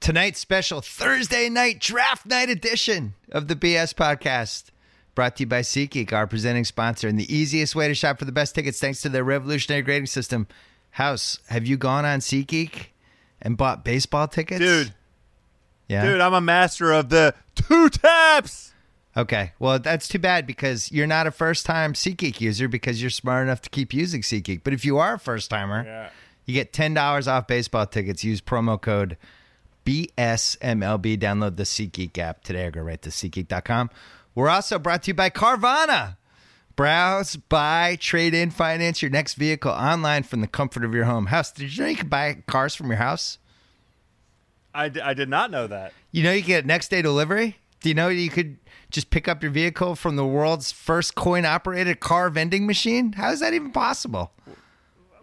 tonight's special Thursday night draft night edition of the BS podcast. Brought to you by SeatGeek, our presenting sponsor, and the easiest way to shop for the best tickets thanks to their revolutionary grading system. House, have you gone on SeatGeek and bought baseball tickets? Dude, yeah. dude, I'm a master of the two taps. Okay. Well, that's too bad because you're not a first time SeatGeek user because you're smart enough to keep using SeatGeek. But if you are a first timer, Yeah. you get $10 off baseball tickets. Use promo code BSMLB. Download the SeatGeek app today or go right to SeatGeek.com. We're also brought to you by Carvana. Browse, buy, trade in, finance your next vehicle online from the comfort of your home. House, did you know you can buy cars from your house? I, d- I did not know that. You know you get next day delivery? Do you know you could just pick up your vehicle from the world's first coin operated car vending machine? How is that even possible?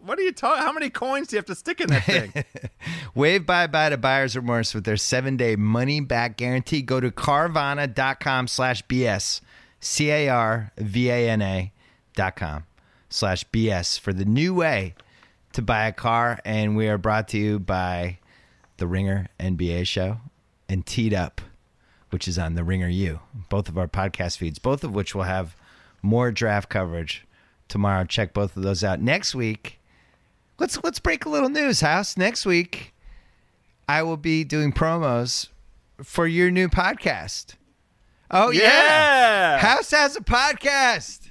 What are you talking? How many coins do you have to stick in that thing? Wave bye bye to buyer's remorse with their seven day money back guarantee. Go to carvana.com slash BS. C A R V A N A dot com slash BS for the new way to buy a car. And we are brought to you by the Ringer NBA show and Teed Up, which is on the Ringer U, both of our podcast feeds, both of which will have more draft coverage tomorrow. Check both of those out. Next week, let's let's break a little news, House. Next week, I will be doing promos for your new podcast. Oh yeah. Yeah. House has a podcast.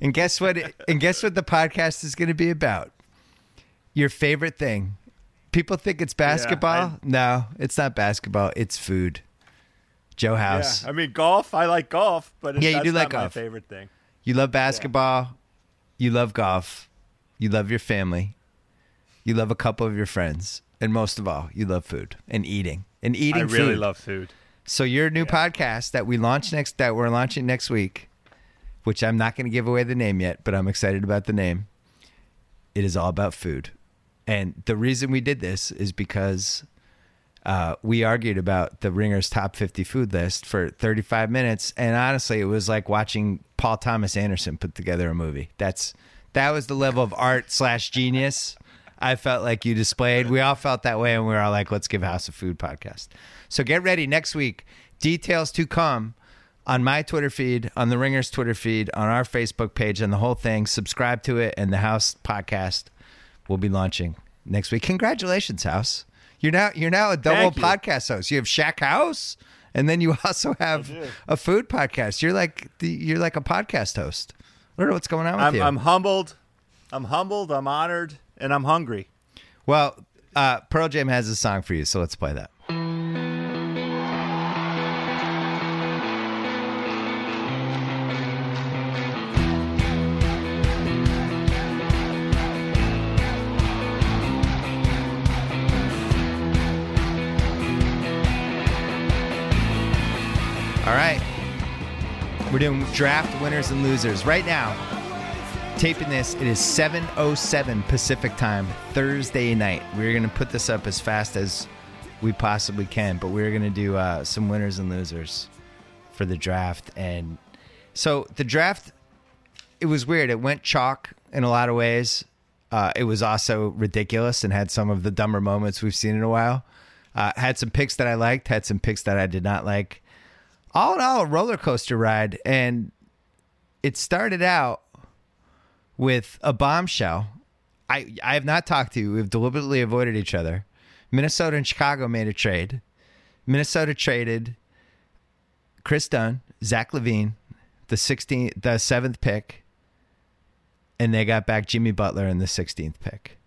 And guess what? And guess what the podcast is going to be about? Your favorite thing. People think it's basketball. no, it's not basketball. It's food. Joe House. Yeah. I mean, golf. I like golf, but it's, Yeah, you do like golf. favorite thing. You love basketball. You love golf. You love your family. You love a couple of your friends. And most of all, you love food and eating. And eating I really food. love food. So your new podcast that we launch next that we're launching next week, which I'm not going to give away the name yet, but I'm excited about the name. It is all about food. And the reason we did this is because uh, we argued about the Ringer's top 50 food list for 35 minutes, and honestly, it was like watching Paul Thomas Anderson put together a movie. That's that was the level of art slash genius I felt like you displayed. We all felt that way, and we were all like, "Let's give House of Food podcast." So get ready next week. Details to come on my Twitter feed, on the Ringer's Twitter feed, on our Facebook page, and the whole thing. Subscribe to it, and the House podcast will be launching next week. Congratulations, House! You're now you're now a double podcast host. You have Shack House, and then you also have a food podcast. You're like the, you're like a podcast host. I don't know what's going on with I'm, you. I'm humbled. I'm humbled. I'm honored, and I'm hungry. well, uh, Pearl Jam has a song for you, so let's play that. Doing draft winners and losers right now. Taping this, it is 7:07 Pacific time, Thursday night. We're to put this up as fast as we possibly can, but we're to do uh, some winners and losers for the draft. And so the draft, it was weird. It went chalk in a lot of ways. Uh, it was also ridiculous and had some of the dumber moments we've seen in a while. Uh, had some picks that I liked, had some picks that I did not like all in all a roller coaster ride and it started out with a bombshell. I i have not talked to you. We've deliberately avoided each other. Minnesota and chicago made a trade. Minnesota traded Kris Dunn Zach LaVine the 16th the 7th pick and they got back jimmy butler in the 16th pick.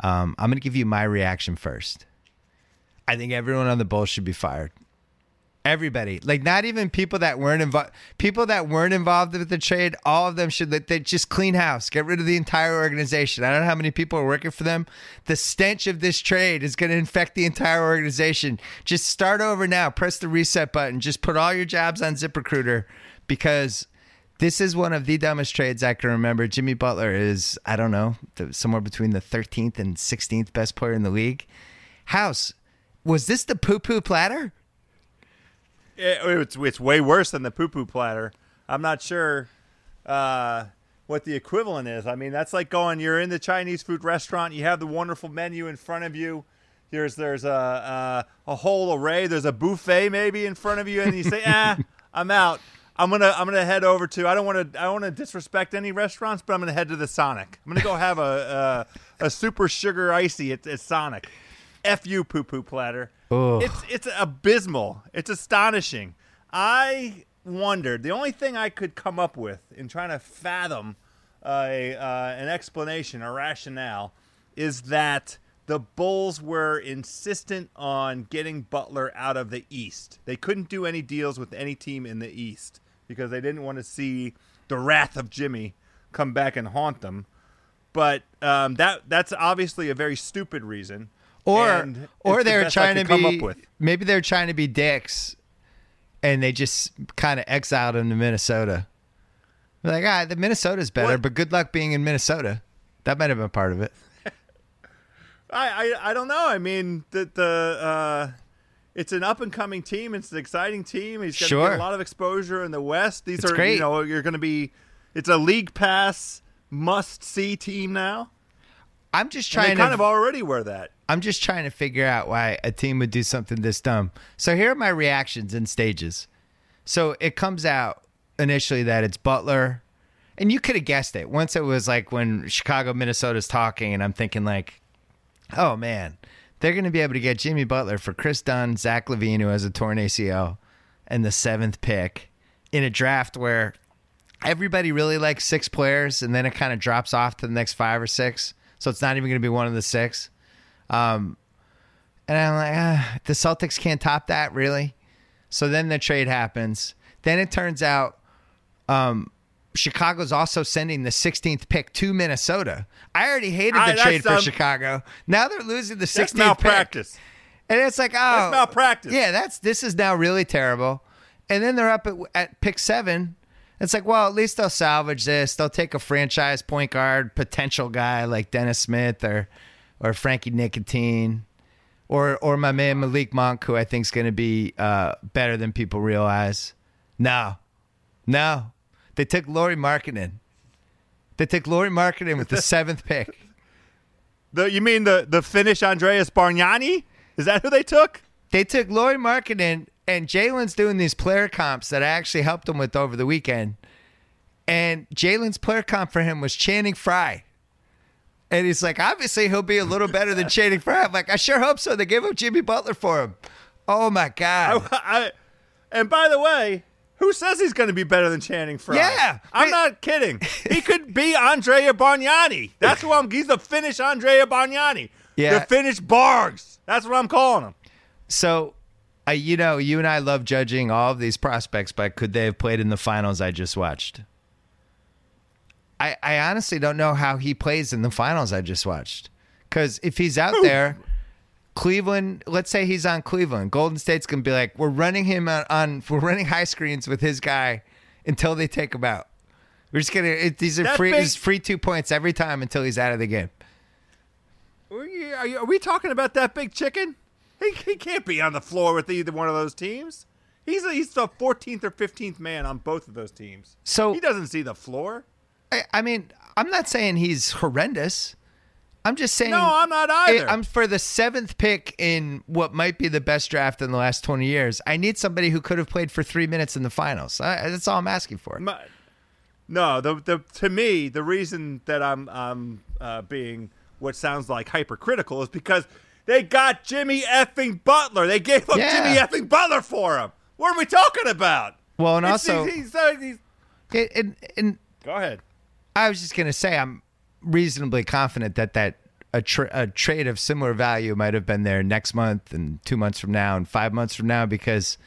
Um, i'm going to give you my reaction first. I think everyone on the bulls should be fired Everybody, like not even people that weren't involved, people that weren't involved with the trade, all of them should they just clean house, get rid of the entire organization. I don't know how many people are working for them. The stench of this trade is going to infect the entire organization. Just start over now. Press the reset button. Just put all your jobs on ZipRecruiter because this is one of the dumbest trades I can remember. Jimmy Butler is, I don't know, somewhere between the 13th and 16th best player in the league. House, was this the poo poo platter? It- it's it's way worse than the poo poo platter. I'm not sure uh, what the equivalent is. I mean, that's like going. You're in the Chinese food restaurant. You have the wonderful menu in front of you. Here's there's a a, a whole array. There's a buffet maybe in front of you, and you say, "Ah, I'm out. I'm gonna I'm gonna head over to. I don't want to I want to disrespect any restaurants, but I'm gonna head to the Sonic. I'm gonna go have a a, a super sugar icy at, at Sonic. F you, poo poo platter. Ugh. It's it's abysmal. It's astonishing. I wondered. The only thing I could come up with in trying to fathom a uh, an explanation, a rationale, is that the Bulls were insistent on getting Butler out of the East. They couldn't do any deals with any team in the East because they didn't want to see the wrath of Jimmy come back and haunt them. But um, that that's obviously a very stupid reason. Or and or they're I trying to come be up with. maybe they're trying to be dicks, and they just kind of exiled him to Minnesota. They're like, ah, the Minnesota's better, What? but good luck being in Minnesota. That might have been part of it. I, I I don't know. I mean, the the uh, it's an up and coming team. It's an exciting team. He's going to Sure. get a lot of exposure in the West. These It's are great. you know you're going to be. It's a league pass must see team now. I'm just And trying they to kind of already were that. I'm just trying to figure out why a team would do something this dumb. So here are my reactions in stages. So it comes out initially that it's Butler, and you could have guessed it. Once it was like when Chicago, Minnesota's talking, and I'm thinking like, oh man, they're going to be able to get Jimmy Butler for Kris Dunn, Zach LaVine, who has a torn ACL, and the seventh pick in a draft where everybody really likes six players, and then it kind of drops off to the next five or six. So it's not even going to be one of the six. Um, and I'm like, ah, the Celtics can't top that, really. So then the trade happens. Then it turns out um, Chicago's also sending the 16th pick to Minnesota. I already hated the that's trade for dumb. Chicago. Now they're losing the 16th That's pick. malpractice. And it's like, oh, That's malpractice. Yeah, that's this is now really terrible. And then they're up at, at pick seven. It's like, well, at least they'll salvage this. They'll take a franchise point guard potential guy like Dennis Smith or or Frankie Nicotine, or or my man Malik Monk, who I think is going to be uh, better than people realize. No, no, they took Lauri Markkanen. They took Lauri Markkanen with the seventh pick. The you mean the the Finnish Andreas Bargnani? Is that who they took? They took Lauri Markkanen and Jalen's doing these player comps that I actually helped him with over the weekend. And Jalen's player comp for him was Channing Frye. And he's like, obviously he'll be a little better than Channing Frye. I'm like, I sure hope so. They gave up Jimmy Butler for him. Oh my God. I, and by the way, who says he's going to be better than Channing Frye? Yeah. I'm not kidding. He could be Andrea Bargnani. That's who I'm. He's the Finnish Andrea Bargnani. Yeah. The Finnish Bargs. That's what I'm calling him. So, uh, you know, you and I love judging all of these prospects, but could they have played in the finals I just watched? I, I honestly don't know how he plays in the finals I just watched. Because if he's out there, Cleveland, let's say he's on Cleveland, Golden State's gonna be like, we're running him on, on we're running high screens with his guy until they take him out. We're just gonna it, these are That free big- free two points every time until he's out of the game. Are, you, are, you- are we talking about that big chicken? He, he can't be on the floor with either one of those teams. He's a, he's the 14th or 15th man on both of those teams. So He doesn't see the floor. I, I mean, I'm not saying he's horrendous. I'm just saying. No, I'm not either. I'm for the seventh pick in what might be the best draft in the last 20 years. I need somebody who could have played for three minutes in the finals. I, that's all I'm asking for. My, no, the the to me the reason that I'm I'm uh, being what sounds like hypercritical is because they got Jimmy effing Butler. They gave up Yeah. Jimmy effing Butler for him. What are we talking about? Well, and It's- also, he's- he's- he's- it, and, and go ahead. I was just gonna say I'm reasonably confident that that a, tra- a trade of similar value might have been there next month and two months from now and five months from now because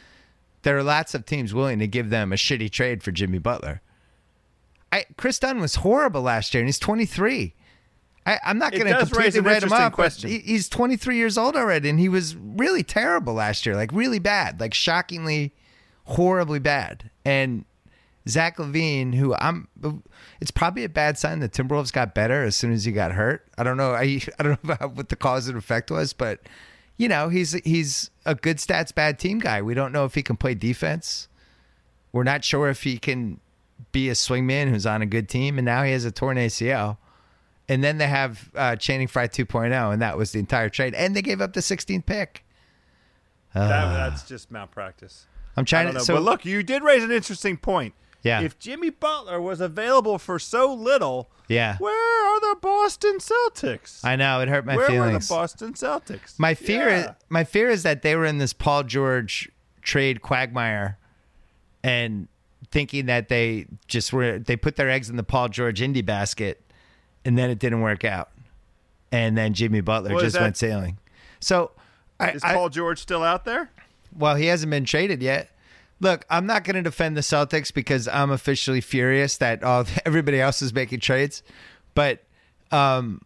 there are lots of teams willing to give them a shitty trade for Jimmy Butler. I Kris Dunn was horrible last year and he's 23. I, I'm not going to completely write him up. question. he- he's 23 years old already, and he was really terrible last year, like really bad, like shockingly, horribly bad. And Zach LaVine, who I'm, it's probably a bad sign the Timberwolves got better as soon as he got hurt. I don't know. I I don't know about what the cause and effect was, but you know he's he's a good stats bad team guy. We don't know if he can play defense. We're not sure if he can be a swingman who's on a good team, and now he has a torn ACL. And then they have uh, Channing Frye 2.0, and that was the entire trade. And they gave up the 16th pick. That, that's just malpractice. I'm trying to. know. So but look, you did raise an interesting point. Yeah. If Jimmy Butler was available for so little, yeah, where are the Boston Celtics? I know it hurt my where feelings. Where were the Boston Celtics? My fear, Yeah. is, my fear is that they were in this Paul George trade quagmire, and thinking that they just were they put their eggs in the Paul George indie basket, and then it didn't work out, and then Jimmy Butler just went sailing. So, I, is I- Paul George still out there? well, he hasn't been traded yet. Look, I'm not going to defend the Celtics because I'm officially furious that all everybody else is making trades, but um,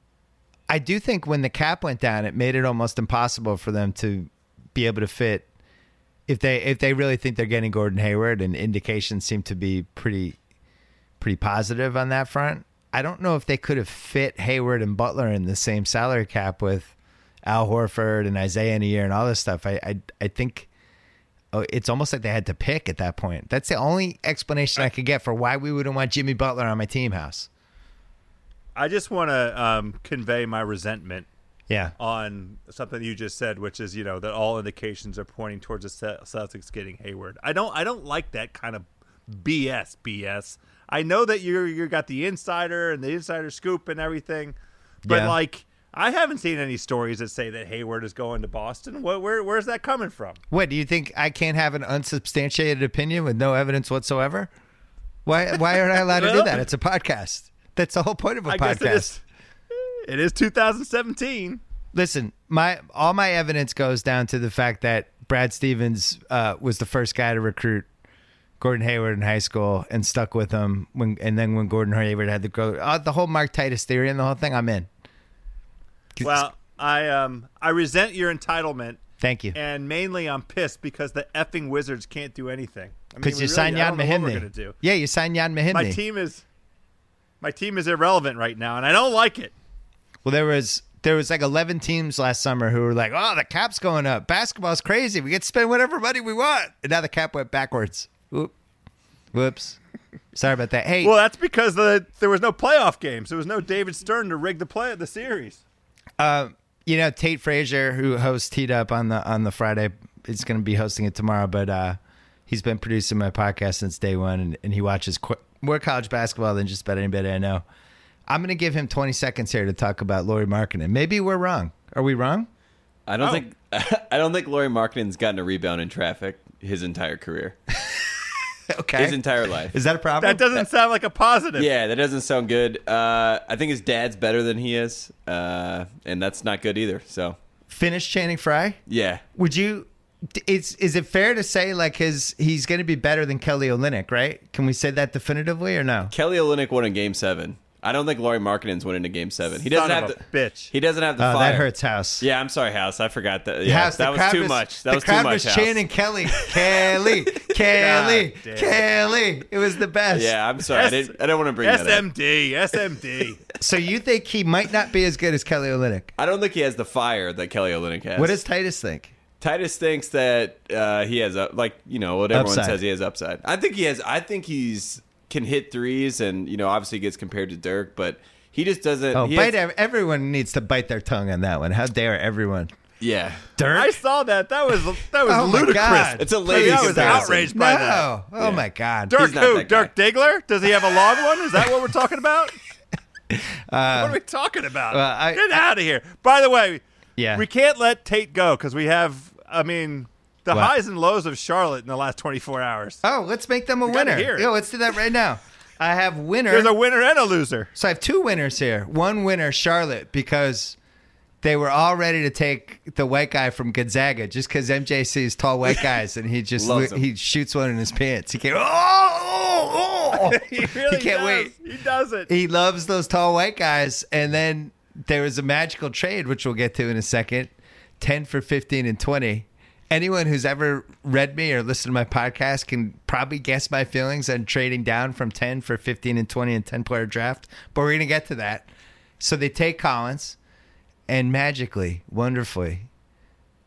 I do think when the cap went down, it made it almost impossible for them to be able to fit. If they if they really think they're getting Gordon Hayward, and indications seem to be pretty pretty positive on that front. I don't know if they could have fit Hayward and Butler in the same salary cap with Al Horford and Isaiah in a year and all this stuff. I I, I think oh, it's almost like they had to pick at that point. That's the only explanation I could get for why we wouldn't want Jimmy Butler on my team house. I just want to um, convey my resentment Yeah. on something you just said, which is you know that all indications are pointing towards the Ce- Celtics getting Hayward. I don't I don't like that kind of BS. BS. I know that you're you got the insider and the insider scoop and everything, but Yeah. like I haven't seen any stories that say that Hayward is going to Boston. What, where where's that coming from? What do you think? I can't have an unsubstantiated opinion with no evidence whatsoever. Why? Why aren't I allowed to do that? It's a podcast. That's the whole point of a I podcast. it is. It is 2017. Listen, my all my evidence goes down to the fact that Brad Stevens uh, was the first guy to recruit Gordon Hayward in high school and stuck with him when, and then when Gordon Hayward had to go, uh, the whole Mark Titus theory and the whole thing, I'm in. Well, I um I resent your entitlement, Thank you. and mainly I'm pissed because the effing Wizards can't do anything. I mean, Because you really- signed I Ian don't know what we're Mahinmi. gonna do. Yeah, you signed Ian Mahinmi. My team is my team is irrelevant right now, and I don't like it. Well, there was there was like 11 teams last summer who were like, "Oh, the cap's going up. Basketball's crazy. We get to spend whatever money we want." And now the cap went backwards. Whoop. Whoops. Sorry about that. Hey, Well, that's because the there was no playoff games. There was no David Stern to rig the play of the series. Uh, you know Tate Frazier, who hosts Teed Up on the on the Friday, is going to be hosting it tomorrow. But uh, he's been producing my podcast since day one, and, and he watches qu- more college basketball than just about anybody I know. I'm going to give him 20 seconds here to talk about Lauri Markkanen. Maybe we're wrong. Are we wrong? I don't Oh. think I don't think Lauri Markkanen's gotten a rebound in traffic his entire career, Okay. his entire life. is that a problem? That doesn't sound like a positive. Yeah, that doesn't sound good. Uh, I think his dad's better than he is, uh, and that's not good either. So Finnish Channing Frye. yeah, Would you? Is is it fair to say like his he's going to be better than Kelly Olynyk, right? Can we say that definitively or no? Kelly Olynyk won in Game Seven. I don't think Lauri Markkanen's winning a Game Seven. He doesn't Son have of the a bitch. He doesn't have the Oh, fire. that hurts, House. Yeah, I'm sorry, House. I forgot that. Yeah, House, the that was crowd too much. That the was crowd too much. was House. chanting Kelly, Kelly, Kelly, God damn. Kelly. It was the best. Yeah, I'm sorry. I S- didn't. I don't want to bring that up. SMD, SMD. So you think he might not be as good as Kelly Olynyk? I don't think he has the fire that Kelly Olynyk has. What does Titus think? Titus thinks that uh, he has a like you know what everyone Upside. says he has upside. I think he has. I think he's can hit threes, and you know obviously gets compared to Dirk, but he just doesn't. Oh, he bite! has- everyone needs to bite their tongue on that one. How dare everyone? yeah, Dirk. I saw that. That was that was Oh ludicrous. God. It's a I lazy was comparison. outraged by no. that. Oh Yeah. my God. Dirk who? that guy. Dirk Diggler? Does he have a long one? Is that what we're talking about? Uh, what are we talking about? well, I- Get out of here. By the way, Yeah. we can't let Tate go because we have, I mean, the What? highs and lows of Charlotte in the last 24 hours. Oh, let's make them a gotta winner. hear it. Yo, let's do that right now. I have winner. There's a winner and a loser. So I have two winners here. One winner, Charlotte, because they were all ready to take the white guy from Gonzaga just because MJ sees tall white guys and he just Loves 'em. he shoots one in his pants. He can't. Oh, oh, oh. He really can't does. wait. He does it. He loves those tall white guys. And then there was a magical trade, which we'll get to in a second 10 for 15 and 20. Anyone who's ever read me or listened to my podcast can probably guess my feelings on trading down from 10 for 15 and 20 and 10 player draft, but we're going to get to that. So they take Collins, and magically, wonderfully,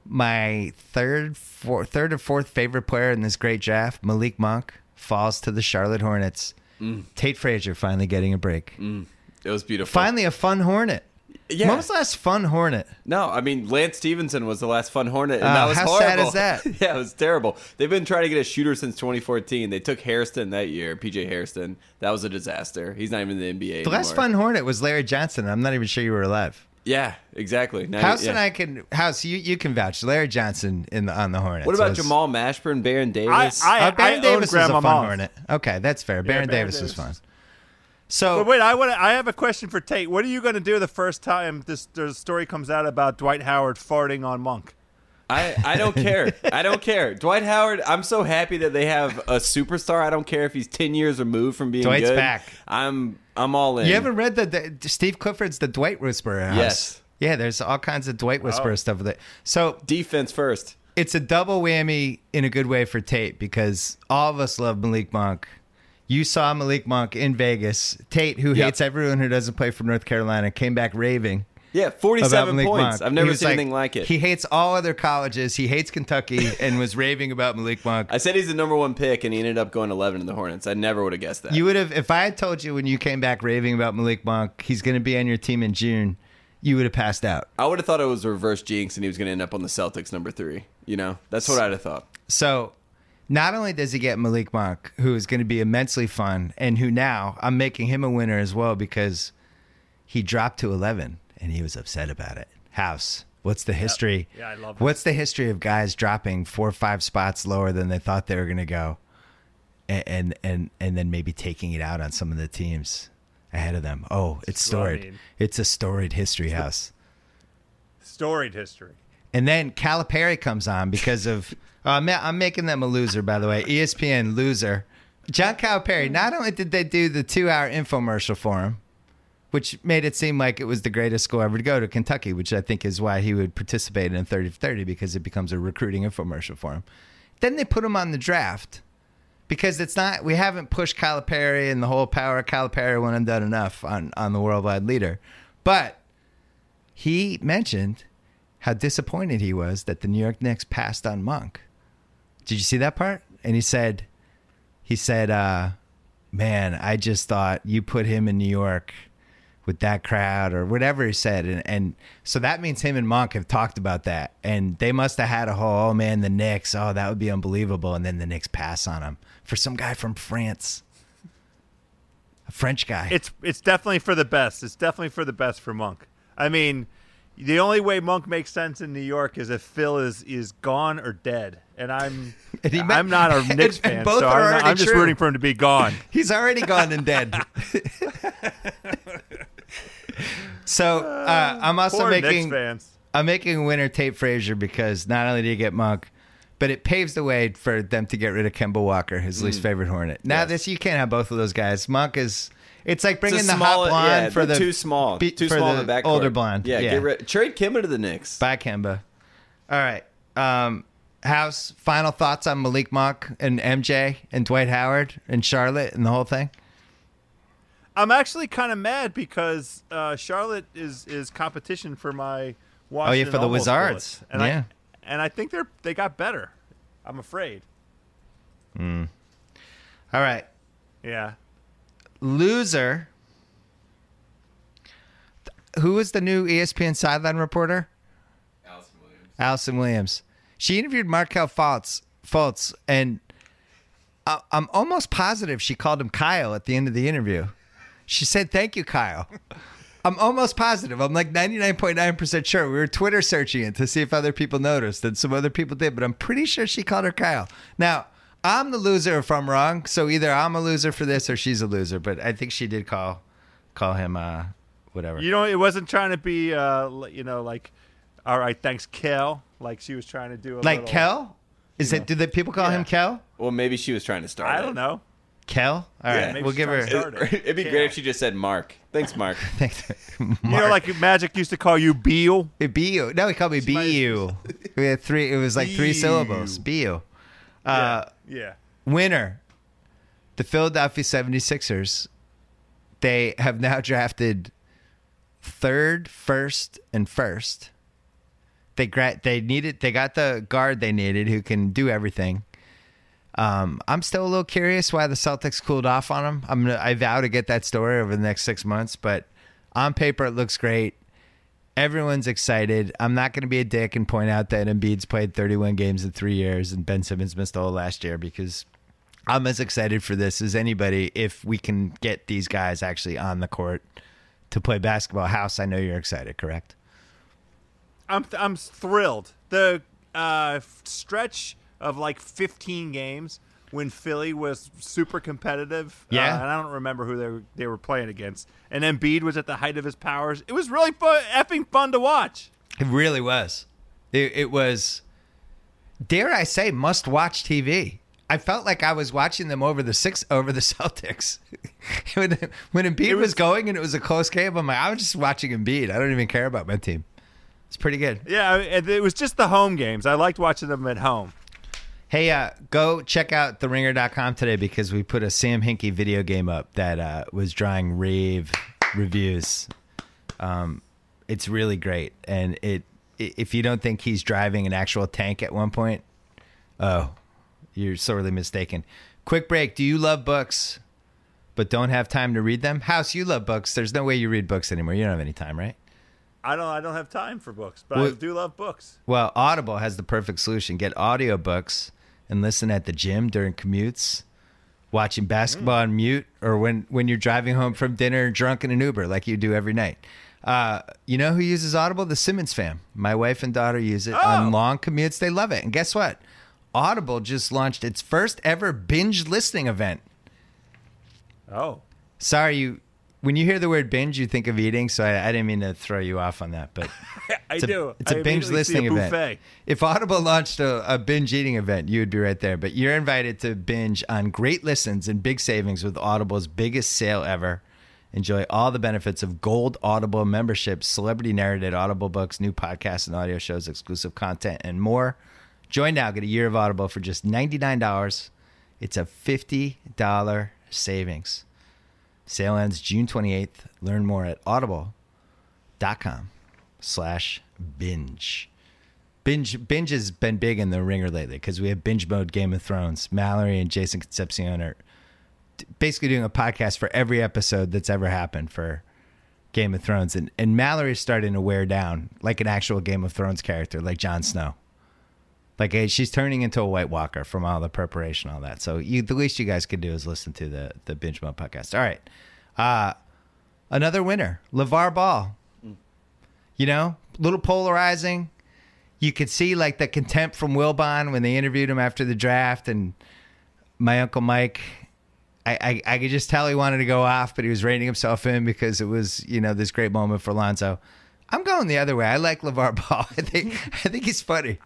my third, four, third or fourth favorite player in this great draft, Malik Monk, falls to the Charlotte Hornets. Mm. Tate Frazier finally getting a break. Mm. It was beautiful. Finally, a fun Hornet. Yeah. When was the last fun Hornet? No, I mean Lance Stephenson was the last fun Hornet, and Oh, that was how horrible. sad is that? yeah, it was terrible. They've been trying to get a shooter since 2014. They took Hairston that year, PJ Hairston. That was a disaster. He's not even in the NBA. The last fun Hornet was Larry Johnson. I'm not even sure you were alive. Yeah, exactly. Now, House yeah. and I can House. You you can vouch. Larry Johnson in the on the Hornets. What about was- Jamal Mashburn, Baron Davis? I- Uh, Baron own Davis was a fun Moss. Hornet. Okay, that's fair. Baron, Baron Davis, was Davis. fun. So But wait, I want. I have a question for Tate. What are you going to do the first time this the story comes out about Dwight Howard farting on Monk? I, I don't care. I don't care. Dwight Howard, I'm so happy that they have a superstar. I don't care if he's 10 years removed from being Dwight's good. back. I'm I'm all in. you haven't read the, the Steve Clifford's the Dwight Whisperer house? Yes. Yeah, there's all kinds of Dwight Whisperer Oh. stuff with it. So Defense first. it's a double whammy in a good way for Tate because all of us love Malik Monk. You saw Malik Monk in Vegas. Tate, who Yep. hates everyone who doesn't play for North Carolina, came back raving Yeah, 47 points. Monk. I've never seen anything like it. He hates all other colleges. He hates Kentucky and was raving about Malik Monk. I said he's the number one pick, and he ended up going 11 in the Hornets. I never would have guessed that. You would have, if I had told you when you came back raving about Malik Monk, he's going to be on your team in June, you would have passed out. I would have thought it was reverse jinx, and he was going to end up on the Celtics number three. You know, that's what I'd have thought. So, not only does he get Malik Monk, who is going to be immensely fun, and who now I'm making him a winner as well because he dropped to 11 and he was upset about it. House, what's the history? Yeah, I love it. What's the history of guys dropping four or five spots lower than they thought they were going to go, and, and and and then maybe taking it out on some of the teams ahead of them? Oh, it's I storied. mean. It's a storied history, House. Storied history. And then Calipari comes on because of. Uh, I'm, I'm making them a loser, by the way. ESPN loser. John Calipari. Not only did they do the two-hour infomercial for him, which made it seem like it was the greatest school ever to go to Kentucky, which I think is why he would participate in 30 for 30 because it becomes a recruiting infomercial for him. Then they put him on the draft because it's not. We haven't pushed Calipari and the whole power of Calipari when I'm done enough on on the worldwide leader, but he mentioned how disappointed he was that the New York Knicks passed on Monk. Did you see that part? And he said, he said, uh, man, I just thought you put him in New York with that crowd or whatever he said. And, and so that means him and Monk have talked about that. And they must have had a whole, oh man, the Knicks, oh, that would be unbelievable. And then the Knicks pass on him for some guy from France, a French guy. It's it's definitely for the best. It's definitely for the best for Monk. I mean, the only way Monk makes sense in New York is if Phil is is gone or dead, and I'm And I'm not a and- Knicks and fan, both so are I'm, not- I'm just rooting for him to be gone. He's already gone and dead. so uh, I'm also Poor making. I'm making a winner Tate Frazier because not only do you get Monk, but it paves the way for them to get rid of Kemba Walker, his least favorite Hornet. Now Mm. Yes. this you can't have both of those guys. Monk is it's like bringing a the small- hot blonde yeah, for they're the too small, be- too small the in the backcourt. older blonde. Yeah, yeah. Get rid, trade Kemba to the Knicks. Bye Kemba. All right. Um, House, final thoughts on Malik Monk and MJ and Dwight Howard and Charlotte and the whole thing? I'm actually kind of mad because uh, Charlotte is is competition for my Oh, yeah, for the Wizards. bullets. and Yeah. I and I think they're they got better. I'm afraid. All right. Yeah. Loser. Who is the new ESPN sideline reporter? Allison Williams. Allison Williams. She interviewed Markelle Fultz, Fultz and I- I'm almost positive she called him Kyle at the end of the interview. She said, "Thank you, Kyle." I'm almost positive. I'm like 99.9% sure. We were Twitter searching it to see if other people noticed, and some other people did, but I'm pretty sure she called her Kyle. Now, I'm the loser if I'm wrong, so either I'm a loser for this or she's a loser, but I think she did call call him uh whatever. You know, it wasn't trying to be, uh, you know, like, all right, thanks, Kel. Like she was trying to do a like little, Kel? Is it do the people call him Kel? Well, maybe she was trying to start. I it. don't know. Kel? All right, Yeah, maybe we'll give her trying to start It, it'd be Yeah. great if she just said Mark. Thanks, Mark. Thanks. You know, like Magic used to call you Beal. Bu. No, he called me Bu. We had three. It was like three syllables. Bu. Uh, yeah. winner, the Philadelphia 76ers. They have now drafted third, first, and first. They gra- they needed they got the guard they needed who can do everything. Um, I'm still a little curious why the Celtics cooled off on him. I'm gonna, I vow to get that story over the next six months, but On paper, it looks great. Everyone's excited. I'm not going to be a dick and point out that Embiid's played 31 games in three years and Ben Simmons missed all last year because I'm as excited for this as anybody if we can get these guys actually on the court to play basketball. House, I know you're excited, correct? I'm I'm thrilled. The uh, stretch of like 15 games when Philly was super competitive. Yeah. uh, and I don't remember who they were, they were playing against. And Embiid was at the height of his powers. It was really fun, effing fun to watch. It really was. It, it was, dare I say, must watch TV. I felt like I was watching them over the six over the Celtics. when when Embiid was, was- going and it was a close game, I'm like, I was just watching Embiid. I don't even care about my team. It's pretty good. Yeah, it it was just the home games. I liked watching them at home. Hey, uh, go check out theringer.com today because we put a Sam Hinkie video game up that uh, was drawing rave reviews. Um, it's really great, and it if you don't think he's driving an actual tank at one point, oh, you're sorely mistaken. Quick break. Do you love books, but don't have time to read them? House, you love books. There's no way you read books anymore. You don't have any time, right? I don't I don't have time for books, but I do love books. Well, Audible has the perfect solution. Get audiobooks and listen at the gym during commutes, watching basketball on mute, or when, when you're driving home from dinner drunk in an Uber like you do every night. Uh, you know who uses Audible? The Simmons fam. My wife and daughter use it Oh. on long commutes. They love it. And guess what? Audible just launched its first ever binge listening event. Oh. Sorry, you. When you hear the word binge, you think of eating. So I, I didn't mean to throw you off on that, but I it's a, do. It's a I binge listening a event. If Audible launched a, a binge eating event, you would be right there. But you're invited to binge on great listens and big savings with Audible's biggest sale ever. Enjoy all the benefits of Gold Audible membership, celebrity narrated Audible books, new podcasts and audio shows, exclusive content, and more. Join now. Get a year of Audible for just $99. It's a $50 savings. Sale ends June 28th. Learn more at audible.com slash binge. Binge binge has been big in the ringer lately because we have binge mode Game of Thrones. Mallory and Jason Concepcion are basically doing a podcast for every episode that's ever happened for Game of Thrones, and and Mallory's starting to wear down like an actual Game of Thrones character, like Jon Snow. Like she's turning into a White Walker from all the preparation, all that. So you, the least you guys could do is listen to the the binge mode podcast. All right, uh, another winner, LaVar Ball. You know, little polarizing you could see like the contempt from Wilbon when they interviewed him after the draft, and my uncle Mike. I, I, I could just tell he wanted to go off, but he was reining himself in because it was you know this great moment for Lonzo. I'm going the other way. I like LaVar Ball. I think I think he's funny.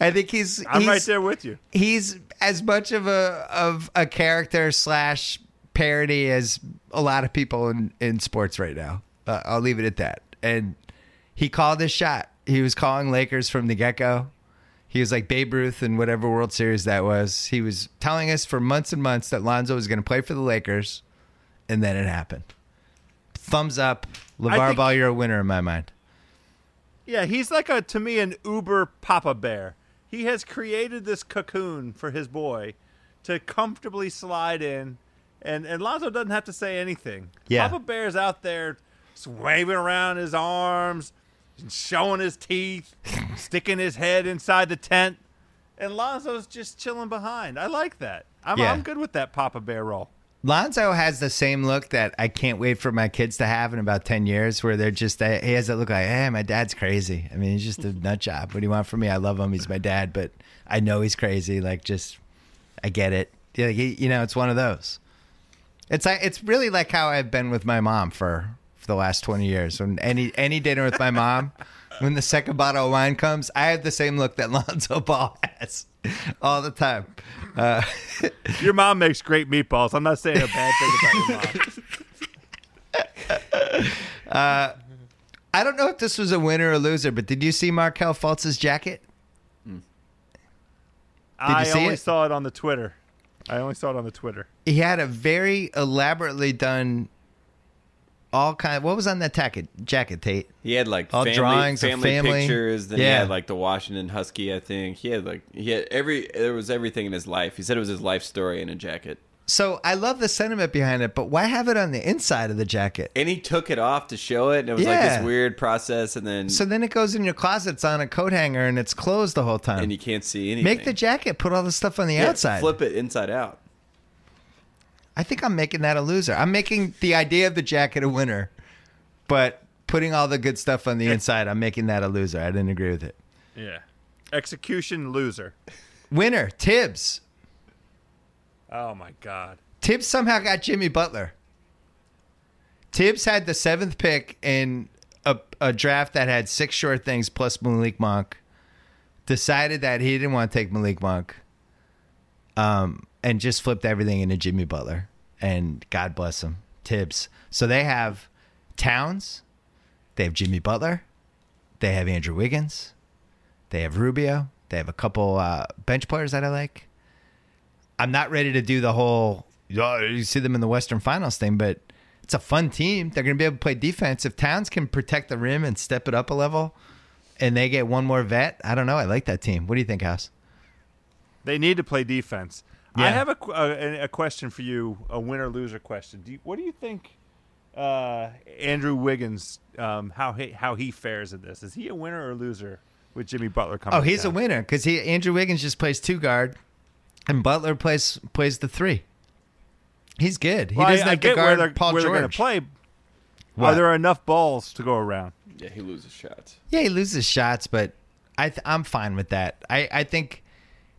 I think he's I'm he's, right there with you. he's as much of a of a character slash parody as a lot of people in in sports right now. Uh, I'll leave it at that. And he called his shot. He was calling Lakers from the get go. He was like Babe Ruth in whatever World Series that was. He was telling us for months and months that Lonzo was going to play for the Lakers, and then it happened. Thumbs up, LaVar think- Ball. You're a winner in my mind. Yeah, he's like a to me an uber papa bear. He has created this cocoon for his boy to comfortably slide in, and and Lonzo doesn't have to say anything. Yeah. Papa Bear's out there waving around his arms, and showing his teeth, sticking his head inside the tent, and Lonzo's just chilling behind. I like that. I'm, Yeah. I'm good with that Papa Bear role. Lonzo has the same look that I can't wait for my kids to have in about 10 years, where they're just, uh, he has that look like, hey, my dad's crazy. I mean, he's just a nut job. What do you want from me? I love him. He's my dad, but I know he's crazy. Like, just, I get it. Yeah, you know, it's one of those. It's like, it's really like how I've been with my mom for, for the last 20 years. When any, any dinner with my mom, when the second bottle of wine comes, I have the same look that Lonzo Ball has all the time. Uh, Your mom makes great meatballs. I'm not saying a bad thing about your mom. I don't know if this was a winner or loser, but did you see Markelle Fultz's jacket? you I only it? saw it on the Twitter. I only saw it on the Twitter. He had a very elaborately done, all kind. what was on that jacket? Jacket, Tate. He had like All family, drawings of family, family. pictures. Then he had like the Washington Husky. I think he had like he had every there was everything in his life. He said it was his life story in a jacket. So I love the sentiment behind it, but why have it on the inside of the jacket? And he took it off to show it, and it was like this weird process, and then So then it goes in your closet. It's on a coat hanger and it's closed the whole time. and you can't see anything. Make the jacket. Put all the stuff on the Yeah, outside. Flip it inside out. I think I'm making that a loser. I'm making the idea of the jacket a winner, but putting all the good stuff on the inside, I'm making that a loser. I didn't agree with it. Yeah. Execution loser. Winner, Thibs. Oh my God. Thibs somehow got Jimmy Butler. Thibs had the seventh pick in a, a draft that had six short things plus Malik Monk. Decided that he didn't want to take Malik Monk. Um, and just flipped everything into Jimmy Butler. And God bless him. Thibs. So they have Towns, they have Jimmy Butler, they have Andrew Wiggins, they have Rubio, they have a couple uh, bench players that I like. I'm not ready to do the whole "Oh, you see them in the Western Finals thing, but it's a fun team. They're going to be able to play defense. If Towns can protect the rim and step it up a level, and they get one more vet, I don't know. I like that team. What do you think, House? They need to play defense. I have a, a, a question for you, a winner loser question. Do you, what do you think uh, Andrew Wiggins, um, how he, how he fares in this? Is he a winner or loser with Jimmy Butler coming? Oh, he's down? a winner because he Andrew Wiggins just plays two guard, and Butler plays plays the three. He's good. He Well, doesn't I have to get where guard they're, Paul where they're going to play. What? Are there enough balls to go around? Yeah, he loses shots. Yeah, he loses shots, but I th- I'm fine with that. I, I think